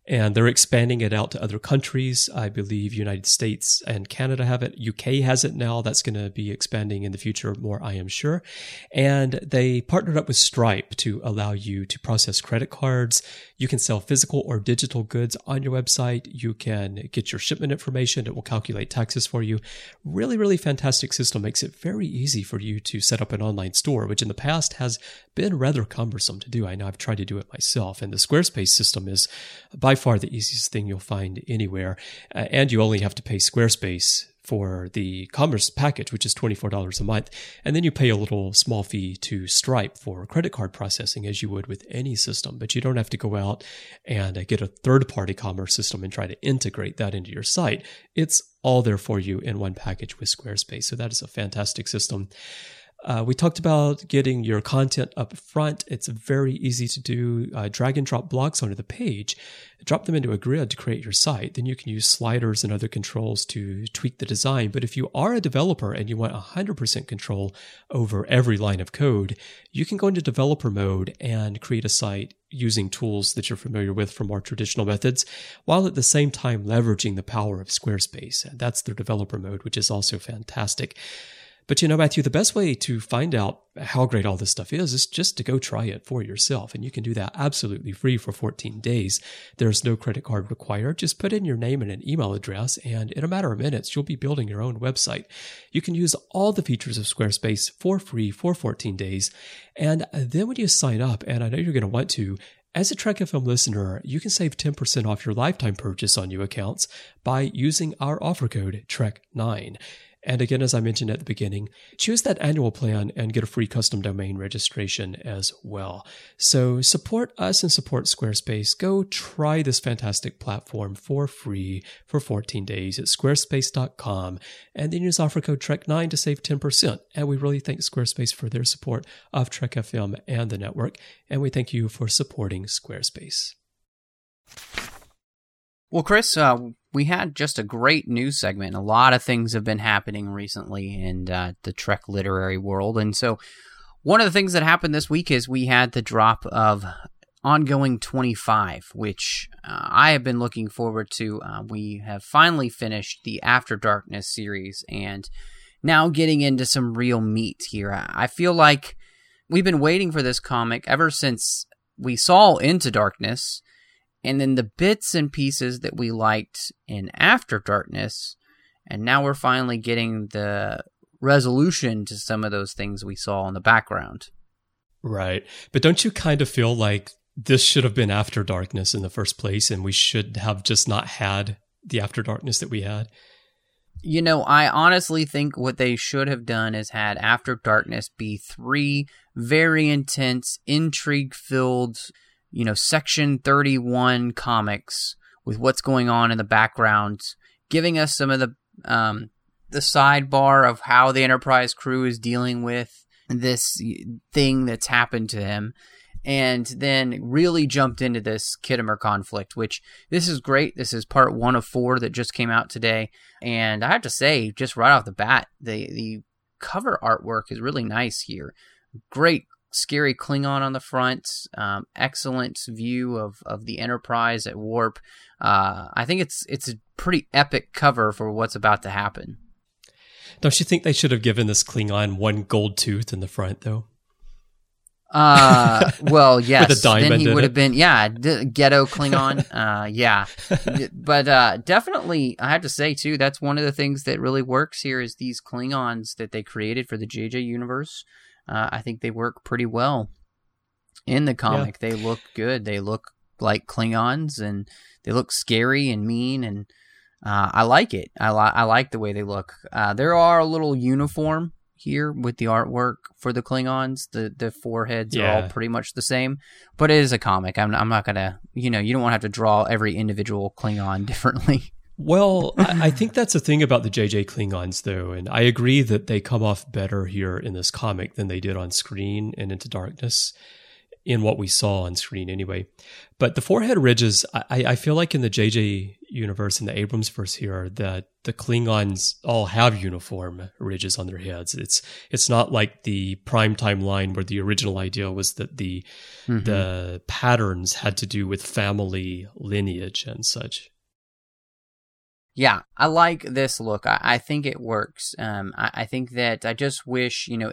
And they're expanding it out to other countries. I believe United States and Canada have it. UK has it now. That's going to be expanding in the future more, I am sure. And they partnered up with Stripe to allow you to process credit cards. You can sell physical or digital goods on your website. You can get your shipment information. It will calculate taxes for you. Really, really fantastic system. Makes it very easy for you to set up an online store, which in the past has been rather cumbersome to do. I know I've tried to do it myself. And the Squarespace system is by far the easiest thing you'll find anywhere. Uh, and you only have to pay Squarespace for the commerce package, which is $24 a month. And then you pay a little small fee to Stripe for credit card processing as you would with any system. But you don't have to go out and uh, get a third party commerce system and try to integrate that into your site. It's all there for you in one package with Squarespace. So that is a fantastic system. Uh, we talked about getting your content up front. It's very easy to do. Uh, drag and drop blocks onto the page, drop them into a grid to create your site. Then you can use sliders and other controls to tweak the design. But if you are a developer and you want 100% control over every line of code, you can go into developer mode and create a site using tools that you're familiar with from our traditional methods, while at the same time leveraging the power of Squarespace. And that's their developer mode, which is also fantastic. But you know, Matthew, the best way to find out how great all this stuff is is just to go try it for yourself. And you can do that absolutely free for 14 days. There's no credit card required. Just put in your name and an email address, and in a matter of minutes, you'll be building your own website. You can use all the features of Squarespace for free for 14 days. And then when you sign up, and I know you're going to want to, as a Trek FM listener, you can save 10% off your lifetime purchase on new accounts by using our offer code TREK9. And again, as I mentioned at the beginning, choose that annual plan and get a free custom domain registration as well. So support us and support Squarespace. Go try this fantastic platform for free for 14 days at squarespace.com and then use offer code TREK9 to save 10%. And we really thank Squarespace for their support of Trek FM and the network. And we thank you for supporting Squarespace. Well, Chris, uh, we had just a great news segment. A lot of things have been happening recently in uh, the Trek literary world. And so, one of the things that happened this week is we had the drop of Ongoing 25, which uh, I have been looking forward to. Uh, we have finally finished the After Darkness series and now getting into some real meat here. I feel like we've been waiting for this comic ever since we saw Into Darkness and then the bits and pieces that we liked in After Darkness, and now we're finally getting the resolution to some of those things we saw in the background. Right. But don't you kind of feel like this should have been After Darkness in the first place, and we should have just not had the After Darkness that we had? You know, I honestly think what they should have done is had After Darkness be three very intense, intrigue filled you know, Section 31 comics with what's going on in the background, giving us some of the um, the sidebar of how the Enterprise crew is dealing with this thing that's happened to him, and then really jumped into this Khitomer conflict, which this is great. This is part one of four that just came out today, and I have to say, just right off the bat, the the cover artwork is really nice here. Great scary Klingon on the front. Um, excellent view of, of the Enterprise at warp. Uh, I think it's it's a pretty epic cover for what's about to happen. Don't you think they should have given this Klingon one gold tooth in the front, though? Uh, well, yes. then he would have been, yeah, d- ghetto Klingon. uh, yeah, but uh, definitely, I have to say too, that's one of the things that really works here is these Klingons that they created for the JJ universe uh, I think they work pretty well in the comic. Yeah. They look good. They look like Klingons, and they look scary and mean, and uh, I like it. I, li- I like the way they look. Uh, there are a little uniform here with the artwork for the Klingons. The the foreheads yeah. are all pretty much the same, but it is a comic. I'm I'm not gonna you know you don't want to have to draw every individual Klingon differently. Well, I, I, think that's the thing about the JJ Klingons, though, and I agree that they come off better here in this comic than they did on screen and Into Darkness, in what we saw on screen anyway. But the forehead ridges, I, I feel like in the JJ universe, in the Abrams verse here, that the Klingons all have uniform ridges on their heads. It's it's not like the prime time line where the original idea was that the mm-hmm. the patterns had to do with family lineage and such yeah, I like this look. I, I think it works. Um, I, I, think that I just wish, you know,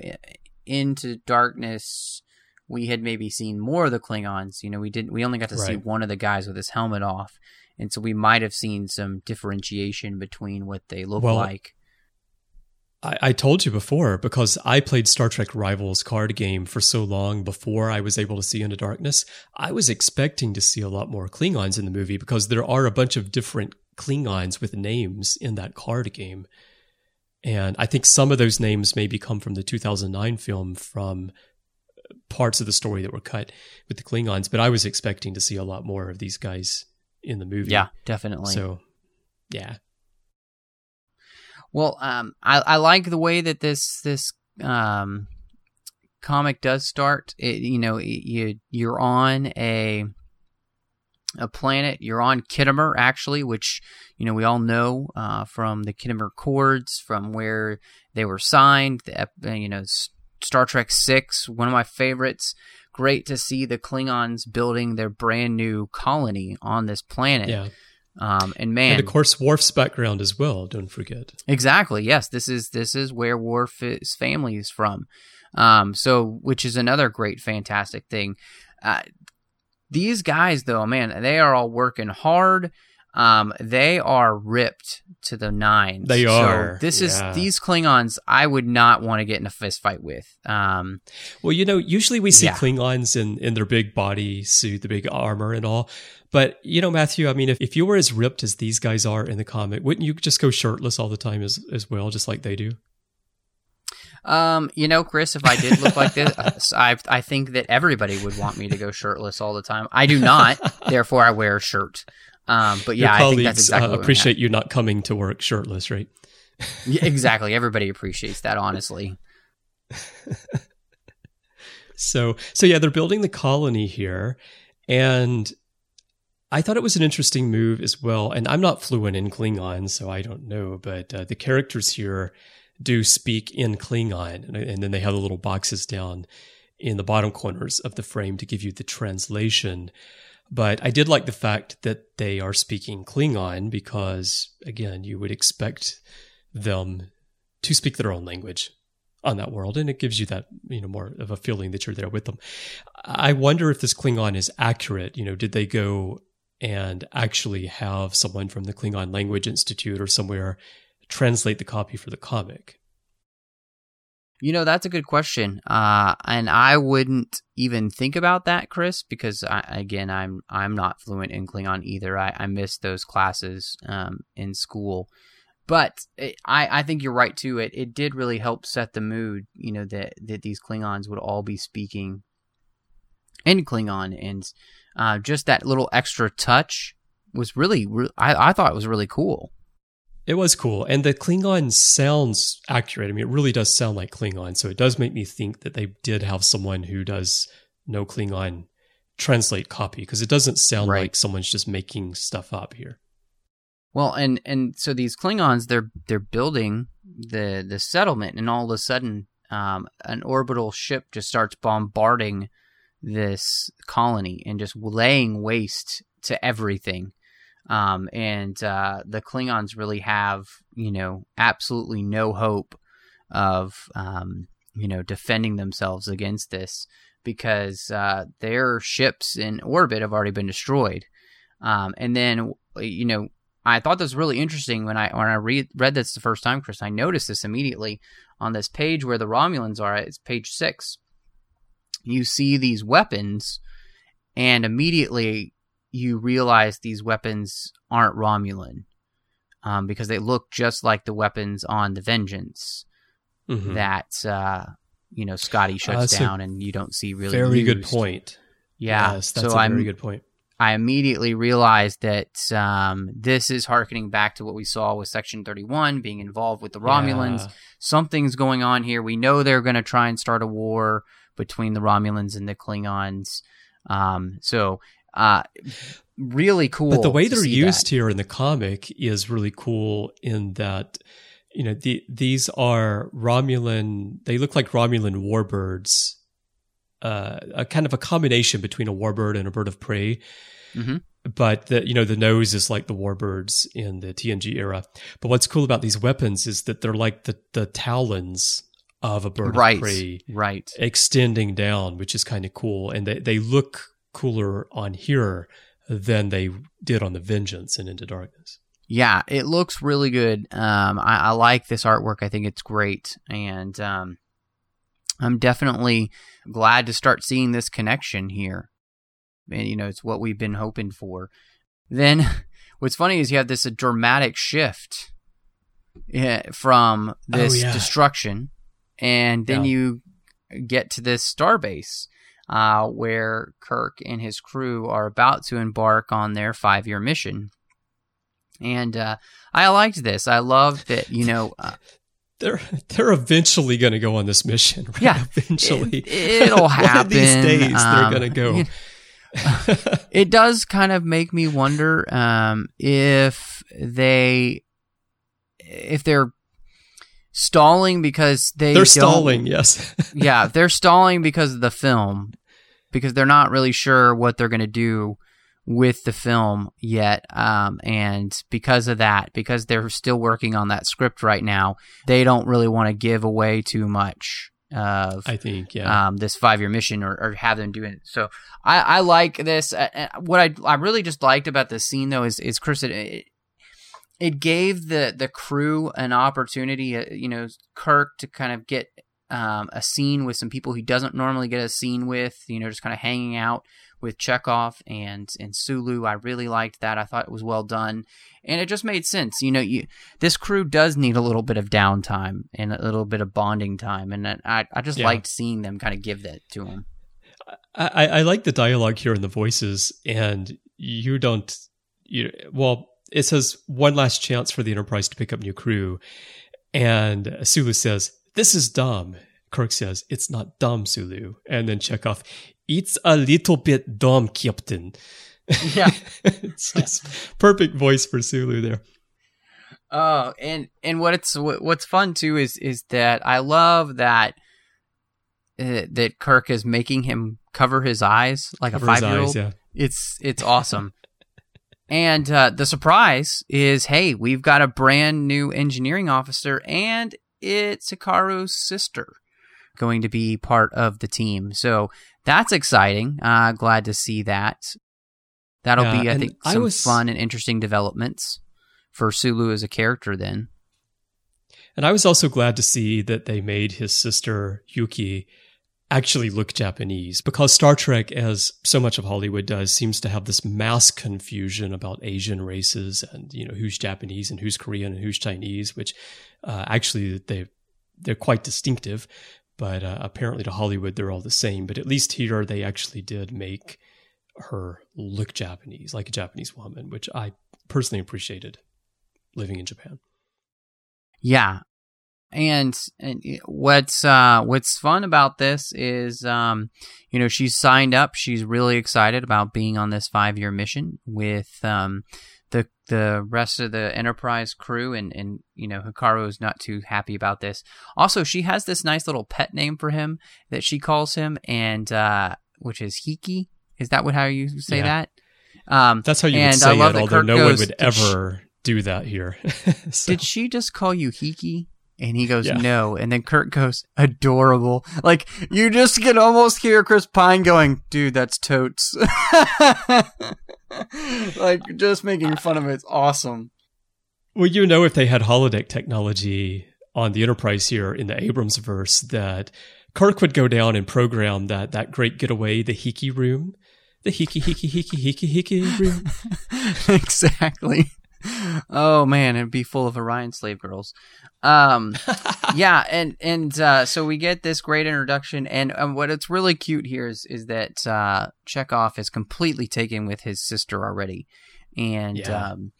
into darkness, we had maybe seen more of the Klingons. You know, we didn't. We only got to right. see one of the guys with his helmet off, and so we might have seen some differentiation between what they look well, like. I, I told you before because I played Star Trek Rivals card game for so long before I was able to see Into Darkness. I was expecting to see a lot more Klingons in the movie because there are a bunch of different Klingons with names in that card game. And I think some of those names maybe come from the 2009 film from uh, parts of the story that were cut with the Klingons, but I was expecting to see a lot more of these guys in the movie. Yeah, definitely. So, yeah. Well, um, I, I like the way that this this um, comic does start. It, you know, you you're on a a planet. You're on Khitomer, actually, which you know we all know uh, from the Khitomer Accords, from where they were signed. The, uh, you know, Star Trek Six, one of my favorites. Great to see the Klingons building their brand new colony on this planet. Yeah. Um, and man, and of course, Worf's background as well. Don't forget. Exactly. Yes, this is this is where Worf's family is from. Um, so, which is another great, fantastic thing. Uh, these guys, though, man, they are all working hard. Um, they are ripped to the nines. They So are, this yeah. is these Klingons. I would not want to get in a fist fight with. Um, Well, you know, usually we see Yeah. Klingons in, in their big body suit, the big armor and all. But, you know, Matthew, I mean, if, if you were as ripped as these guys are in the comic, wouldn't you just go shirtless all the time as, as well, just like they do? Um, you know, Chris, if I did look like this, I I think that everybody would want me to go shirtless all the time. I do not, therefore I wear a shirt. Um, but yeah, Your I think that's exactly uh, appreciate you not coming to work shirtless, right? Yeah, exactly. Everybody appreciates that, honestly. So, so yeah, they're building the colony here, and I thought it was an interesting move as well. And I'm not fluent in Klingon, so I don't know, but uh, the characters here do speak in Klingon, and, and then they have the little boxes down in the bottom corners of the frame to give you the translation. But I did like the fact that they are speaking Klingon because, again, you would expect them to speak their own language on that world, and it gives you that you know more of a feeling that you're there with them. I wonder if this Klingon is accurate. You know, did they go and actually have someone from the Klingon Language Institute or somewhere translate the copy for the comic? You know, that's a good question. Uh, and I wouldn't even think about that, Chris, because I, again, I'm I'm not fluent in Klingon either. I, I missed those classes um, in school, but it, I I think you're right too. It it did really help set the mood. You know that that these Klingons would all be speaking in Klingon, and uh, just that little extra touch was really, re- I I thought it was really cool. It was cool, and the Klingon sounds accurate. I mean, it really does sound like Klingon, so it does make me think that they did have someone who does know Klingon translate copy because it doesn't sound Right. like someone's just making stuff up here. Well, and and so these Klingons, they're they're building the the settlement, and all of a sudden, um, an orbital ship just starts bombarding this colony and just laying waste to everything. Um, and uh, the Klingons really have, you know, absolutely no hope of, um, you know, defending themselves against this because uh, their ships in orbit have already been destroyed. Um, and then, you know, I thought this was really interesting when I when I read read this the first time, Chris. I noticed this immediately on this page where the Romulans are. It's page six. You see these weapons, and immediately you realize these weapons aren't Romulan, um, because they look just like the weapons on the Vengeance Mhm. that uh, you know Scotty shuts that's a down, and you don't see really. very good point. Yeah, yes, that's so a I'm very good point. I immediately realized that um, this is harkening back to what we saw with Section 31 being involved with the Romulans. Yeah. Something's going on here. We know they're going to try and start a war between the Romulans and the Klingons. Um, so, uh, really cool. But the way they're used that. here in the comic is really cool in that, you know, the, these are Romulan, they look like Romulan warbirds, uh, a kind of a combination between a warbird and a bird of prey. Mhm. But the, you know, the nose is like the warbirds in the TNG era. But what's cool about these weapons is that they're like the, the talons of a bird right, of prey right. extending down, which is kind of cool. And they, they look cooler on here than they did on the Vengeance and Into Darkness. Yeah, it looks really good. Um, I, I like this artwork. I think it's great, and um, I'm definitely glad to start seeing this connection here. And you know, it's what we've been hoping for. Then, what's funny is you have this uh, dramatic shift eh, from this yeah. destruction, and then Yeah. you get to this starbase uh, where Kirk and his crew are about to embark on their five-year mission. And uh, I liked this. I loved that, you know, uh, They're they're eventually going to go on this mission. Right? Yeah, eventually it- it'll One of these happen. days they're Um, going to go. you it does kind of make me wonder um, if they if they're stalling because they They're stalling. Yes. yeah, they're stalling because of the film because they're not really sure what they're going to do with the film yet um, and because of that because they're still working on that script right now they don't really want to give away too much of I think, yeah. um, this five year mission or, or have them doing it. So I, I like this. Uh, what I I really just liked about this scene though is is Chris it, it gave the the crew an opportunity, uh, you know, Kirk to kind of get um, a scene with some people he doesn't normally get a scene with, you know, just kind of hanging out with Chekov and and Sulu. I really liked that. I thought it was well done, and it just made sense. You know, you this crew does need a little bit of downtime and a little bit of bonding time, and I I just Yeah. liked seeing them kind of give that to him. I, I like the dialogue here in the voices, and you don't. You well, it says one last chance for the Enterprise to pick up new crew, and Sulu says, "This is dumb." Kirk says, "It's not dumb, Sulu," and then Chekov, "It's a little bit dumb, Captain." Yeah. it's just perfect voice for Sulu there. Oh, and and what it's what, what's fun too is is that I love that uh, that Kirk is making him cover his eyes like Cover a five year old. yeah. It's it's awesome. and uh, the surprise is, hey, we've got a brand new engineering officer, and it's Hikaru's sister going to be part of the team. So that's exciting. Uh, glad to see that. That'll Yeah, be, I think, I some was- fun and interesting developments for Sulu as a character. Then, And I was also glad to see that they made his sister Yuki actually look Japanese because Star Trek, as so much of Hollywood does, seems to have this mass confusion about Asian races and you know who's Japanese and who's Korean and who's Chinese, which uh, actually they they're quite distinctive. But uh, apparently to Hollywood they're all the same. But at least here they actually did make her look Japanese, like a Japanese woman, which I personally appreciated living in Japan. yeah. And, and what's uh, what's fun about this is, um, you know, she's signed up. She's really excited about being on this five year mission with um, the the rest of the Enterprise crew, and and you know, Hikaru is not too happy about this. Also, she has this nice little pet name for him that she calls him, and uh, which is Hiki. Is that what how you say Yeah. that? Um, That's how you and would say I love it, although Kirk no one would "Did she- ever do that here. So- did she just call you Hiki? And he goes, Yeah. no. And then Kirk goes, adorable. Like, you just can almost hear Chris Pine going, dude, that's totes. like, just making fun of it. It's awesome. well, you know, if they had holodeck technology on the Enterprise here in the Abrams verse, that Kirk would go down and program that that great getaway, the Hiki room, the Hiki Hiki Hiki Hiki Hiki room. exactly. Oh man, it'd be full of Orion slave girls. Um, yeah, and and uh, so we get this great introduction, and um, what it's really cute here is is that uh, Chekov is completely taken with his sister already, and Yeah. um,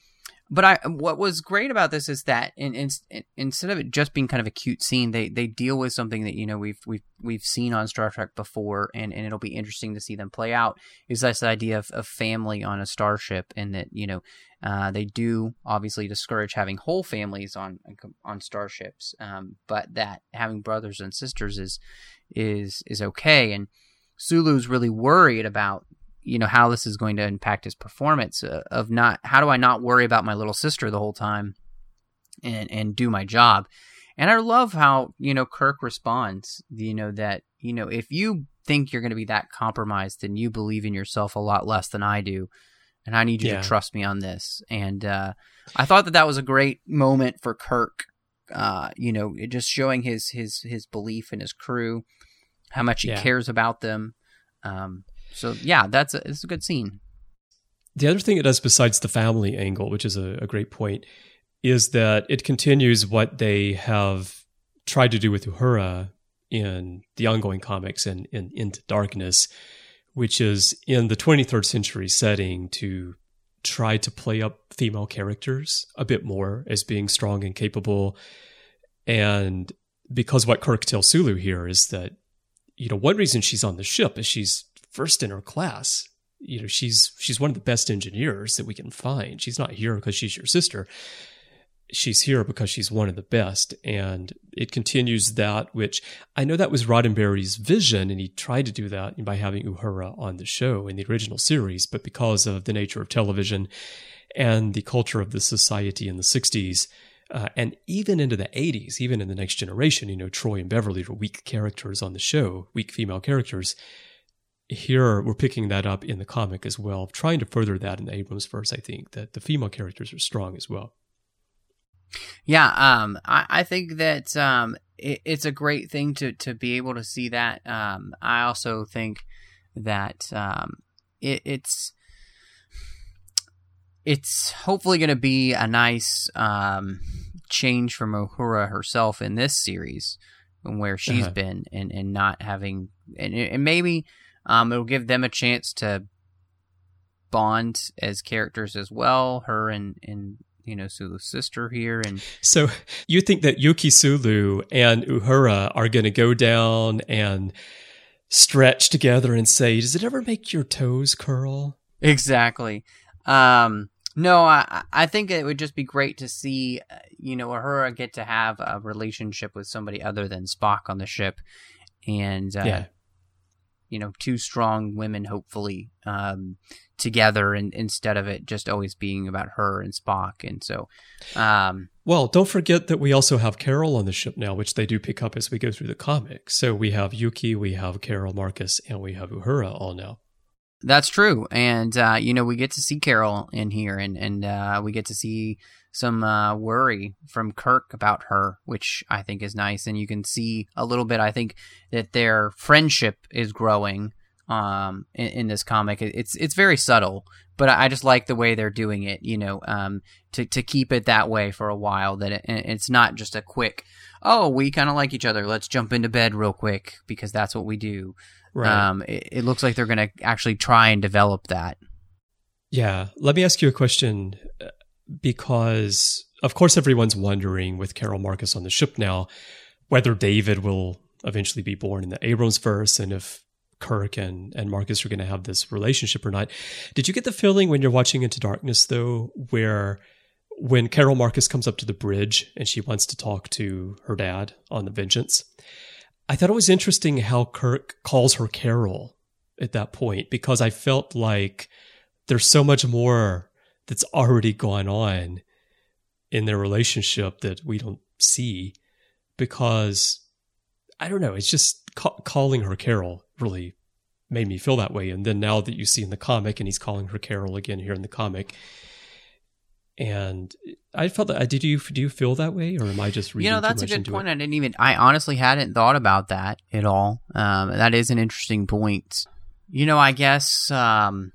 but I what was great about this is that in, in, instead of it just being kind of a cute scene, they they deal with something that you know we've we've we've seen on Star Trek before, and, and it'll be interesting to see them play out. Is this idea of, of family on a starship, and that you know uh, they do obviously discourage having whole families on on starships, um, but that having brothers and sisters is is is okay. And Sulu's really worried about you know how this is going to impact his performance uh, of not how do I not worry about my little sister the whole time and and do my job. And I love how you know Kirk responds. You know that you know if you think you're going to be that compromised, then you believe in yourself a lot less than I do, and I need you Yeah. to trust me on this. And uh, I thought that that was a great moment for Kirk. Uh, you know, just showing his his his belief in his crew, how much he Yeah. cares about them. Um, so yeah, that's a, it's a good scene. The other thing it does, besides the family angle, which is a, a great point, is that it continues what they have tried to do with Uhura in the ongoing comics and in Into Darkness, which is in the 23rd century setting to try to play up female characters a bit more as being strong and capable. And because what Kirk tells Sulu here is that, you know, one reason she's on the ship is she's first in her class you know she's she's one of the best engineers that we can find. She's not here because she's your sister. She's here because she's one of the best. And it continues that which i know that was roddenberry's vision and he tried to do that by having uhura on the show in the original series but because of the nature of television and the culture of the society in the 60s Uh, and even into the 80s, even in the next generation, you know, Troi and Beverly are weak characters on the show, weak female characters. Here, we're picking that up in the comic as well, trying to further that in the Abrams verse, I think, that the female characters are strong as well. Yeah, um, I, I think that um, it, it's a great thing to, to be able to see that. Um, I also think that um, it, it's it's hopefully going to be a nice um, change from Uhura herself in this series, and where she's uh-huh. been, and, and not having, and, and maybe um, it'll give them a chance to bond as characters as well. Her and and you know Sulu's sister here, and so you think that Yuki Sulu and Uhura are going to go down and stretch together and say, "Does it ever make your toes curl?" Exactly. Um, no, I I think it would just be great to see, uh, you know, Uhura get to have a relationship with somebody other than Spock on the ship, and uh, yeah. You know, two strong women, hopefully, um, together, and instead of it just always being about her and Spock, and so. Um, well, don't forget that we also have Carol on the ship now, which they do pick up as we go through the comic. So we have Yuki, we have Carol Marcus, and we have Uhura all now. That's true, and uh, you know we get to see Carol in here, and and uh, we get to see some uh, worry from Kirk about her, which I think is nice, and you can see a little bit. I think that their friendship is growing um, in, in, this comic. It's it's very subtle, but I just like the way they're doing it. You know, um, to to keep it that way for a while. That it, it's not just a quick. Oh, we kind of like each other. Let's jump into bed real quick because that's what we do. Right. Um, it, it looks like they're going to actually try and develop that. Yeah. Let me ask you a question because, of course, everyone's wondering with Carol Marcus on the ship now whether David will eventually be born in the Abrams verse and if Kirk and, and Marcus are going to have this relationship or not. Did you get the feeling when you're watching Into Darkness, though, where when Carol Marcus comes up to the bridge and she wants to talk to her dad on the Vengeance, I thought it was interesting how Kirk calls her Carol at that point because I felt like there's so much more that's already gone on in their relationship that we don't see because I don't know, it's just ca- calling her Carol really made me feel that way. And then now that you see in the comic, and he's calling her Carol again here in the comic, and I felt that. Did you do you feel that way, or am I just reading? You know, that's a good point. It? I didn't even. I honestly hadn't thought about that at all. Um, that is an interesting point. You know, I guess um,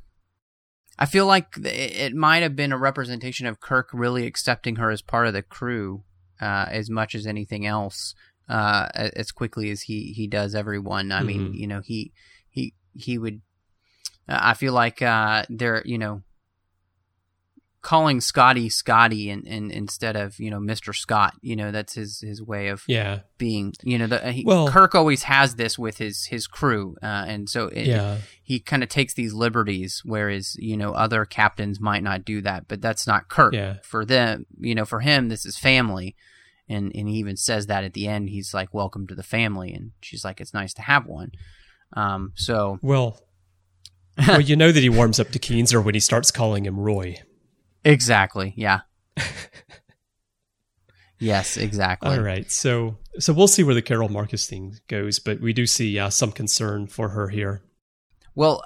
I feel like it might have been a representation of Kirk really accepting her as part of the crew uh, as much as anything else. Uh, as quickly as he he does everyone. I mm-hmm. mean, you know, he he he would. I feel like uh, there, you know, calling Scotty Scotty and, and instead of you know Mr. Scott. You know that's his his way of yeah being. You know the he, well, Kirk always has this with his his crew, uh, and so it, yeah he kind of takes these liberties, whereas you know other captains might not do that. But that's not Kirk. Yeah. For them, you know, for him, this is family. And, and he even says that at the end. He's like, "Welcome to the family," and she's like, "It's nice to have one." Um, so well, well, you know that he warms up to Keenser when he starts calling him Roy. Exactly. Yeah. yes, exactly. All right. So so we'll see where the Carol Marcus thing goes, but we do see uh, some concern for her here. Well,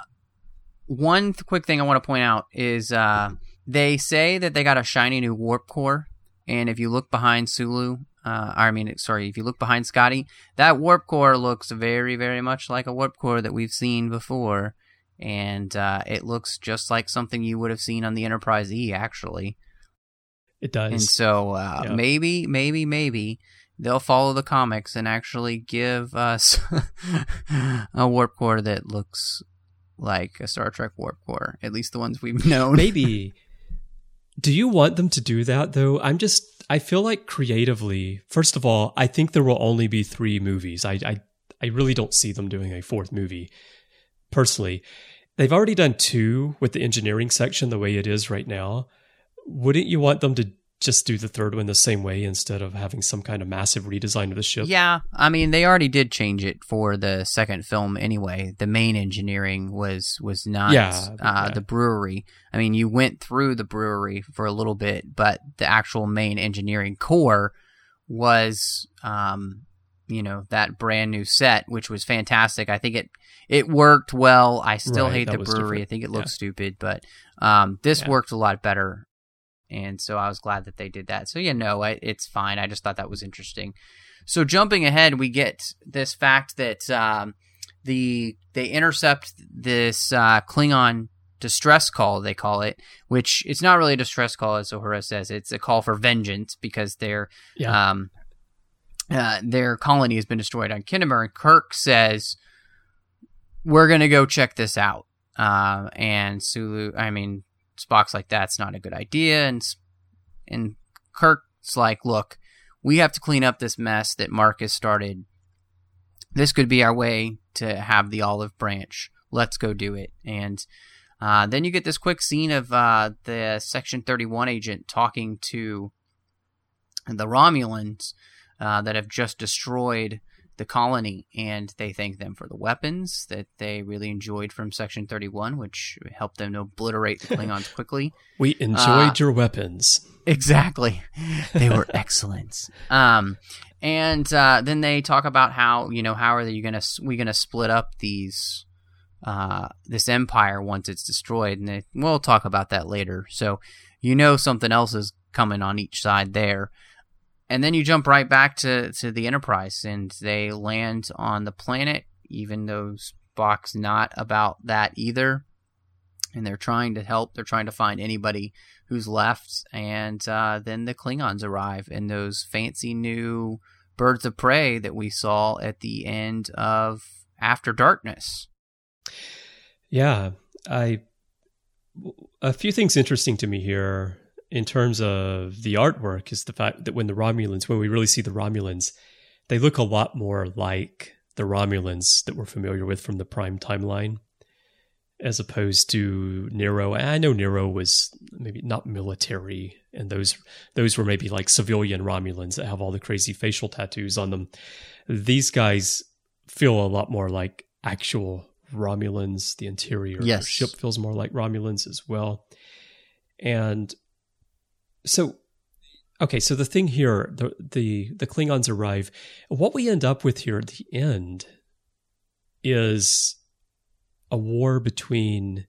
one th- quick thing I want to point out is uh, they say that they got a shiny new warp core, and if you look behind Sulu, uh, I mean, sorry, if you look behind Scotty, that warp core looks very, very much like a warp core that we've seen before and uh, it looks just like something you would have seen on the Enterprise E. Actually, it does. And so uh, maybe, maybe, maybe they'll follow the comics and actually give us a warp core that looks like a Star Trek warp core. At least the ones we've known. maybe. Do you want them to do that though? I'm just. I feel like creatively, first of all, I think there will only be three movies. I, I, I really don't see them doing a fourth movie personally. They've already done two with the engineering section the way it is right now. Wouldn't you want them to just do the third one the same way instead of having some kind of massive redesign of the ship. Yeah, I mean they already did change it for the second film anyway. The main engineering was was not Yeah, uh, yeah. the brewery. I mean you went through the brewery for a little bit, but the actual main engineering core was um you know that brand new set which was fantastic. I think it it worked well. I still Right, hate the brewery. I think it looks Yeah. stupid, but um this Yeah. worked a lot better. And so I was glad that they did that. So yeah, no, I, it's fine. I just thought that was interesting. So jumping ahead, we get this fact that um, the they intercept this uh, Klingon distress call. They call it, which it's not really a distress call, as Uhura says. It's a call for vengeance because their Yeah. um, uh, their colony has been destroyed on Kinnemer. And Kirk says, "We're gonna go check this out." Uh, and Sulu, I mean Spock's like, "That's not a good idea," and and Kirk's like, "Look." we have to clean up this mess that Marcus started. This could be our way to have the olive branch. Let's go do it. And uh, then you get this quick scene of uh, the Section 31 agent talking to the Romulans uh, that have just destroyed the colony, and they thank them for the weapons that they really enjoyed from Section 31, which helped them to obliterate the Klingons quickly. We enjoyed Uh, your weapons. Exactly. They were excellent. Um, and uh, then they talk about how you know how are you gonna we gonna split up these uh, this empire once it's destroyed, and they, we'll talk about that later. So you know something else is coming on each side there. And then you jump right back to, to the Enterprise, and they land on the planet, even though Spock's not about that either. And they're trying to help. They're trying to find anybody who's left. And uh, then the Klingons arrive, and those fancy new birds of prey that we saw at the end of After Darkness. Yeah, I a few things interesting to me here in terms of the artwork is the fact that when the Romulans, when we really see the Romulans, they look a lot more like the Romulans that we're familiar with from the Prime timeline, as opposed to Nero. I know Nero was maybe not military, and those those were maybe like civilian Romulans that have all the crazy facial tattoos on them. These guys feel a lot more like actual Romulans. The interior Yes. ship feels more like Romulans as well. And so okay, so the thing here, the the the Klingons arrive. What we end up with here at the end is a war between,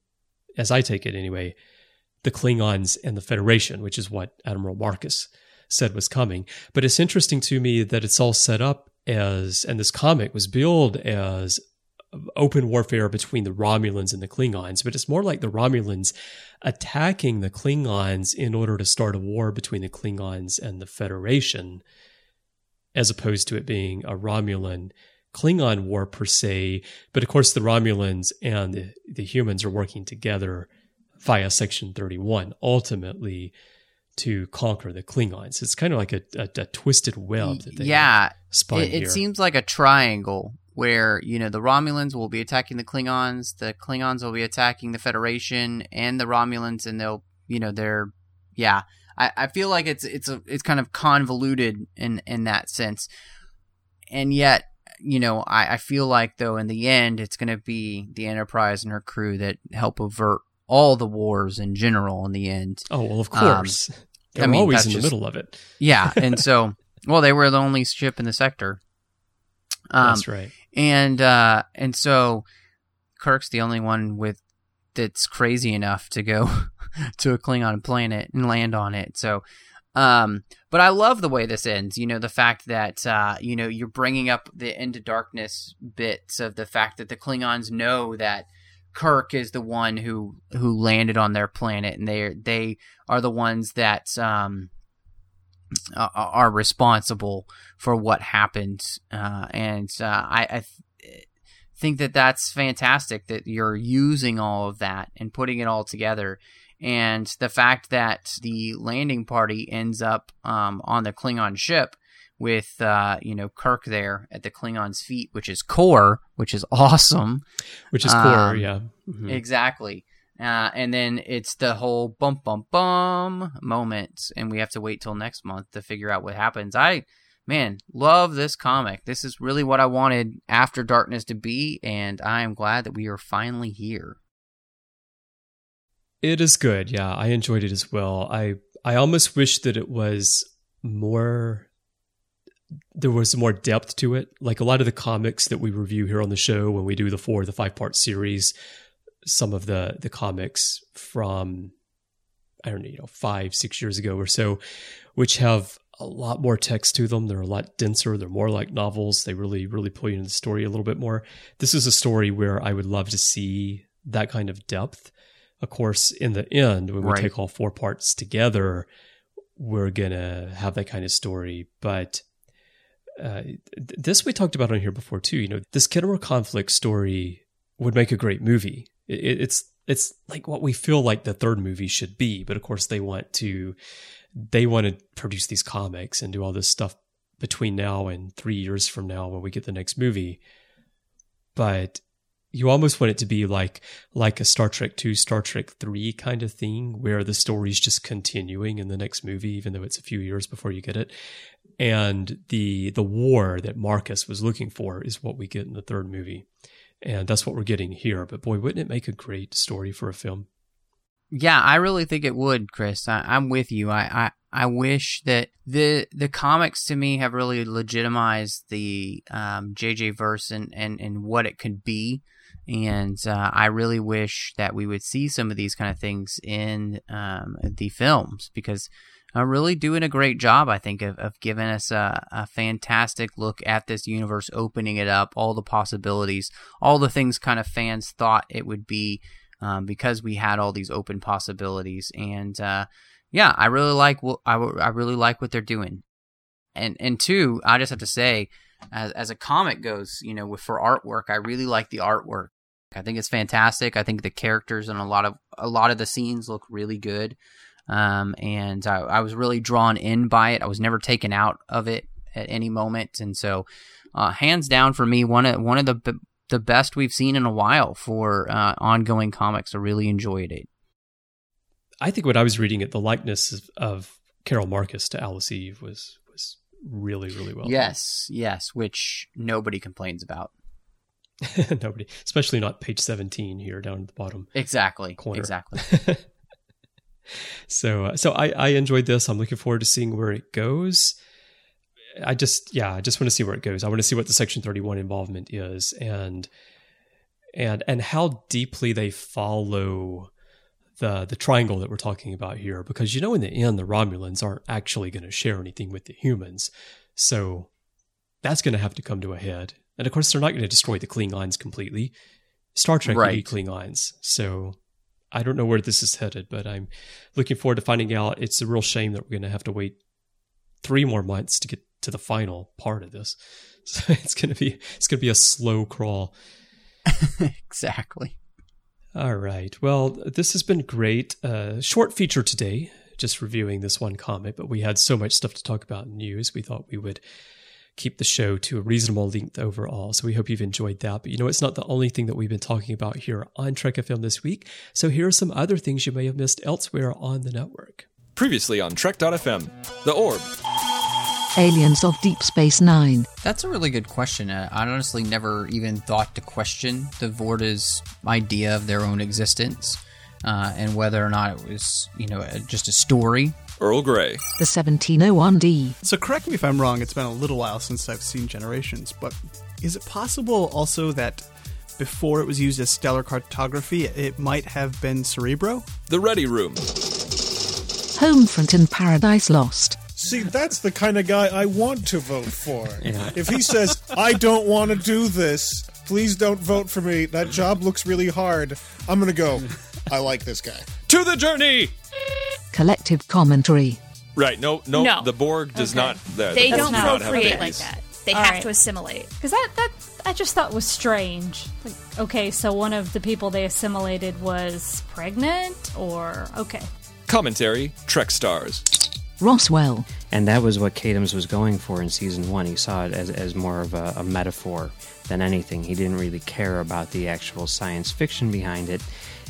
as I take it anyway, the Klingons and the Federation, which is what Admiral Marcus said was coming. But it's interesting to me that it's all set up as, and this comic was billed as open warfare between the Romulans and the Klingons, but it's more like the Romulans attacking the Klingons in order to start a war between the Klingons and the Federation, as opposed to it being a Romulan Klingon war per se. But of course, the Romulans and the, the humans are working together via Section 31, ultimately to conquer the Klingons. It's kind of like a, a, a twisted web that they yeah, it, it seems like a triangle where you know the Romulans will be attacking the Klingons, the Klingons will be attacking the Federation and the Romulans, and they'll you know they're yeah. I, I feel like it's it's a it's kind of convoluted in in that sense, and yet you know I, I feel like though in the end it's going to be the Enterprise and her crew that help avert all the wars in general in the end. oh, well, of Um, course. They're I mean, always in the just- middle of it. Yeah, and so well they were the only ship in the sector. Um, That's right. And uh and so Kirk's the only one with that's crazy enough to go to a Klingon planet and land on it. So um but I love the way this ends. You know, the fact that uh you know, you're bringing up the into darkness bits of the fact that the Klingons know that Kirk is the one who who landed on their planet and they they are the ones that um uh, are responsible for what happened, uh, and uh, I, I th- think that that's fantastic that you're using all of that and putting it all together. And the fact that the landing party ends up um, on the Klingon ship with uh, you know Kirk there at the Klingon's feet, which is core, which is awesome. Which is core, um, yeah. Mhm. Exactly. Uh, and then it's the whole bum bum bum moment, and we have to wait till next month to figure out what happens. I, man, love this comic. This is really what I wanted After Darkness to be, and I am glad that we are finally here. It is good. Yeah, I enjoyed it as well. I I almost wish that it was more there was more depth to it. Like a lot of the comics that we review here on the show when we do the four, the five part series, some of the the comics from I don't know, you know, five, six years ago or so, which have a lot more text to them. They're a lot denser. They're more like novels. They really, really pull you into the story a little bit more. This is a story where I would love to see that kind of depth. Of course, in the end, when we Right. take all four parts together, we're gonna have that kind of story. But uh, th- this we talked about on here before too. You know, this Khitomer conflict story would make a great movie. It, it- it's it's like what we feel like the third movie should be, but of course they want to they want to produce these comics and do all this stuff between now and three years from now when we get the next movie. But you almost want it to be like like a Star Trek two, Star Trek three kind of thing, where the story's just continuing in the next movie, even though it's a few years before you get it. And the the war that Marcus was looking for is what we get in the third movie. And that's what we're getting here. But boy, wouldn't it make a great story for a film? Yeah, I really think it would, Chris. I, I'm with you. I, I, I wish that the the comics to me have really legitimized the um, JJ verse and, and, and what it could be. And uh, I really wish that we would see some of these kind of things in um, the films because are really doing a great job, I think, of, of giving us a, a fantastic look at this universe, opening it up, all the possibilities, all the things kind of fans thought it would be um, because we had all these open possibilities. And uh, yeah, I really like what I, I really like what they're doing. And and two, I just have to say, as as a comic goes, you know, with for artwork, I really like the artwork. I think it's fantastic. I think the characters and a lot of a lot of the scenes look really good. Um, and I, I was really drawn in by it. I was never taken out of it at any moment, and so uh, hands down for me, one of one of the b- the best we've seen in a while for uh, ongoing comics. I really enjoyed it. I think when I was reading it, the likeness of, of Carol Marcus to Alice Eve was was really really well. yes, yes, which nobody complains about. nobody, especially not page seventeen here down at the bottom. Exactly, Corner. exactly. so uh, so I, I enjoyed this. I'm looking forward to seeing where it goes. I just yeah, I just want to see where it goes. I want to see what the Section 31 involvement is and and and how deeply they follow the the triangle that we're talking about here because you know in the end the Romulans aren't actually going to share anything with the humans. So that's going to have to come to a head. And of course they're not going to destroy the Klingons completely. Star Trek Right. Klingons. So I don't know where this is headed, but I'm looking forward to finding out. It's a real shame that we're going to have to wait three more months to get to the final part of this. So it's going to be it's going to be a slow crawl. exactly. All right. Well, this has been great. Uh, short feature today, just reviewing this one comic, but we had so much stuff to talk about in news. We thought we would keep the show to a reasonable length overall. So we hope you've enjoyed that. But you know, it's not the only thing that we've been talking about here on Trek FM this week. So here are some other things you may have missed elsewhere on the network. Previously on Trek.fm, The Orb. Aliens of Deep Space Nine. That's a really good question. Uh, I honestly never even thought to question the Vorta's idea of their own existence uh, and whether or not it was, you know, uh, just a story. Earl Grey. The 1701D. So correct me if I'm wrong, it's been a little while since I've seen Generations, but is it possible also that before it was used as stellar cartography, it might have been Cerebro? The Ready Room. Homefront and Paradise Lost. See, that's the kind of guy I want to vote for. If he says, I don't want to do this, please don't vote for me. That job looks really hard. I'm going to go. I like this guy. To the journey! Collective Commentary. Right, no, no, No. the Borg does Okay. not. The, They the Borg don't do not have procreate like babies. that. They All have right. to assimilate. Because that, that I just thought was strange. Like, okay, so one of the people they assimilated was pregnant, or okay. Commentary Trek Stars. Roswell. And that was what Katims was going for in season one. He saw it as, as more of a, a metaphor than anything. He didn't really care about the actual science fiction behind it.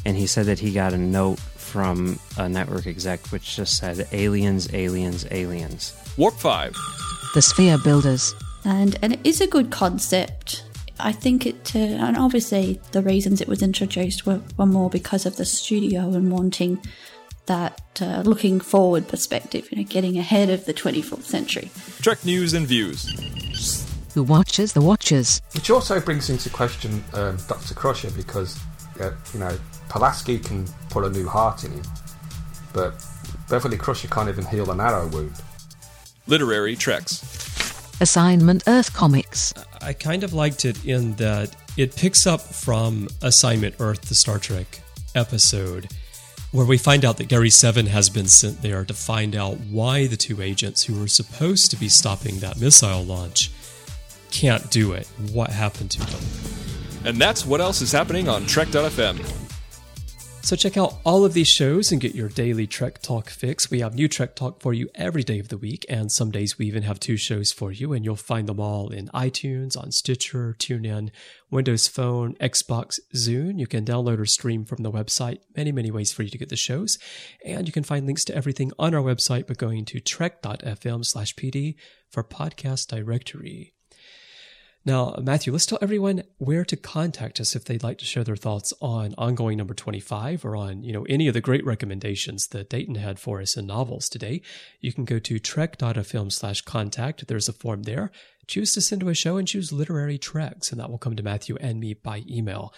and he said that he got a note from a network exec which just said aliens, aliens, aliens. Warp 5. The Sphere Builders. and and it is a good concept. I think it, uh, and obviously the reasons it was introduced were, were more because of the studio and wanting that uh, looking forward perspective, you know, getting ahead of the 24th century. Trek news and views. Who watches the Watchers? Which also brings into question um, Dr. Crusher because, uh, you know, Pulaski can put a new heart in him, but Beverly Crusher can't even heal an arrow wound. Literary Treks. Assignment Earth Comics. I kind of liked it in that it picks up from Assignment Earth, the Star Trek episode, where we find out that Gary Seven has been sent there to find out why the two agents who were supposed to be stopping that missile launch can't do it. What happened to them? And that's what else is happening on Trek.fm. So check out all of these shows and get your daily Trek Talk fix. We have new Trek Talk for you every day of the week, and some days we even have two shows for you, and you'll find them all in iTunes, on Stitcher, TuneIn, Windows Phone, Xbox, Zune. You can download or stream from the website. Many, many ways for you to get the shows. And you can find links to everything on our website by going to trek.fm slash PD for podcast directory. Now, Matthew, let's tell everyone where to contact us if they'd like to share their thoughts on ongoing number 25 or on, you know, any of the great recommendations that Dayton had for us in novels today. You can go to trek.fm slash contact. There's a form there. Choose to send to a show and choose literary treks, and that will come to Matthew and me by email.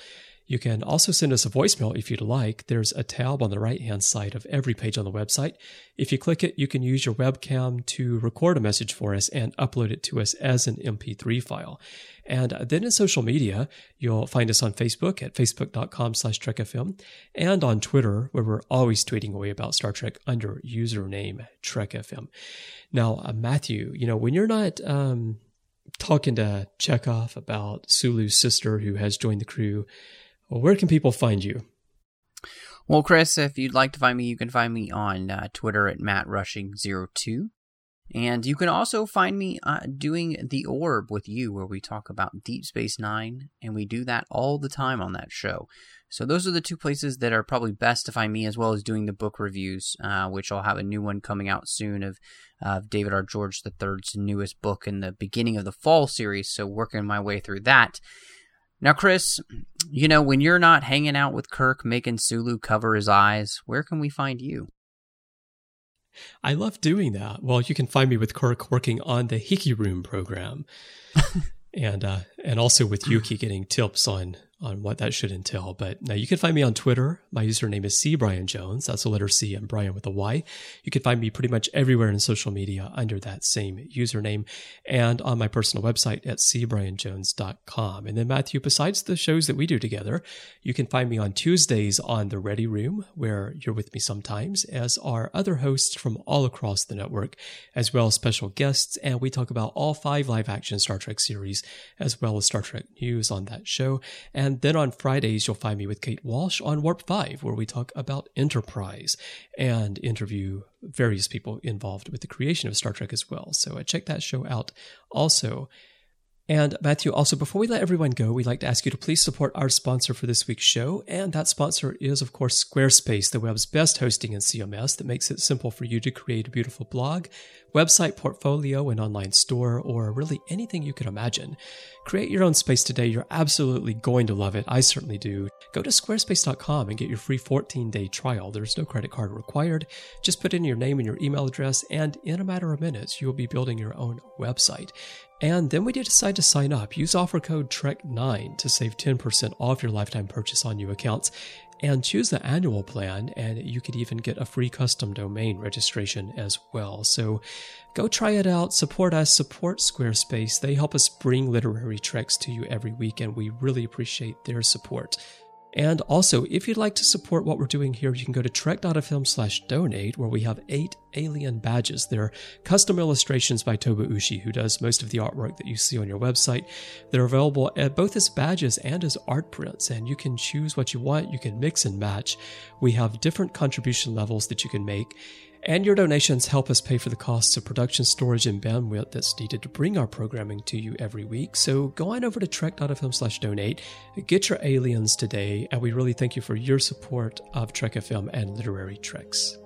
You can also send us a voicemail if you'd like. There's a tab on the right hand side of every page on the website. If you click it, you can use your webcam to record a message for us and upload it to us as an MP3 file. And then in social media, you'll find us on Facebook at facebook.com slash trekfm and on Twitter, where we're always tweeting away about Star Trek under username trekfm. Now, uh, Matthew, you know, when you're not um, talking to Chekov about Sulu's sister who has joined the crew, well, where can people find you? Well, Chris, if you'd like to find me, you can find me on uh, Twitter at mattrushing02. And you can also find me uh, doing The Orb with you, where we talk about Deep Space Nine, and we do that all the time on that show. So those are the two places that are probably best to find me, as well as doing the book reviews, uh, which I'll have a new one coming out soon of uh, David R. George III's newest book in the beginning of the fall series. So working my way through that. Now, Chris, you know, when you're not hanging out with Kirk making Sulu cover his eyes, where can we find you? I love doing that. Well, you can find me with Kirk working on the Hiki Room program, and uh, and also with Yuki getting tips on on what that should entail. But now you can find me on Twitter. My username is C Brian Jones. That's the letter C and Brian with a Y. You can find me pretty much everywhere in social media under that same username and on my personal website at cbrianjones.com. And then Matthew, besides the shows that we do together, you can find me on Tuesdays on the Ready Room, where you're with me sometimes, as are other hosts from all across the network, as well as special guests. And we talk about all five live action Star Trek series, as well as Star Trek news on that show. And and then on Fridays, you'll find me with Kate Walsh on Warp 5, where we talk about Enterprise and interview various people involved with the creation of Star Trek as well. So uh, check that show out also. And Matthew, also before we let everyone go, we'd like to ask you to please support our sponsor for this week's show. And that sponsor is, of course, Squarespace, the web's best hosting and CMS that makes it simple for you to create a beautiful blog, website, portfolio, and online store, or really anything you can imagine. Create your own space today. You're absolutely going to love it. I certainly do. Go to squarespace.com and get your free 14 day trial. There's no credit card required. Just put in your name and your email address, and in a matter of minutes, you'll be building your own website. And then we did decide to sign up. Use offer code TREK9 to save 10% off your lifetime purchase on new accounts and choose the annual plan and you could even get a free custom domain registration as well. So go try it out, support us, support Squarespace. They help us bring literary treks to you every week and we really appreciate their support. And also, if you'd like to support what we're doing here, you can go to trek.fm slash donate, where we have eight alien badges. They're custom illustrations by Toba Ushi, who does most of the artwork that you see on your website. They're available both as badges and as art prints, and you can choose what you want. You can mix and match. We have different contribution levels that you can make. And your donations help us pay for the costs of production, storage, and bandwidth that's needed to bring our programming to you every week. So go on over to trek.fm slash donate, get your aliens today, and we really thank you for your support of Trek FM and Literary Treks.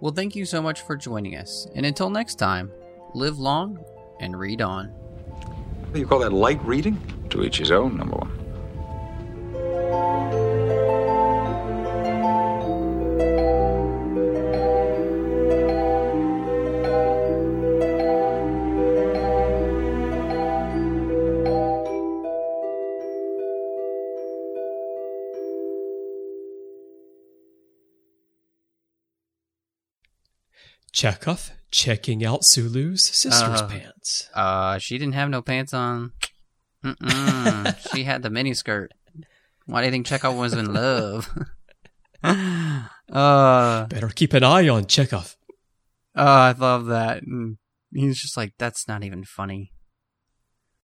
Well, thank you so much for joining us. And until next time, live long and read on. What do you call that, light reading? To each his own, number one. Chekov checking out Sulu's sister's Uh, pants. Uh, she didn't have no pants on. She had the mini skirt. Why do you think Chekov was in love? uh, Better keep an eye on Chekov. oh, I love that. And he's just like, that's not even funny.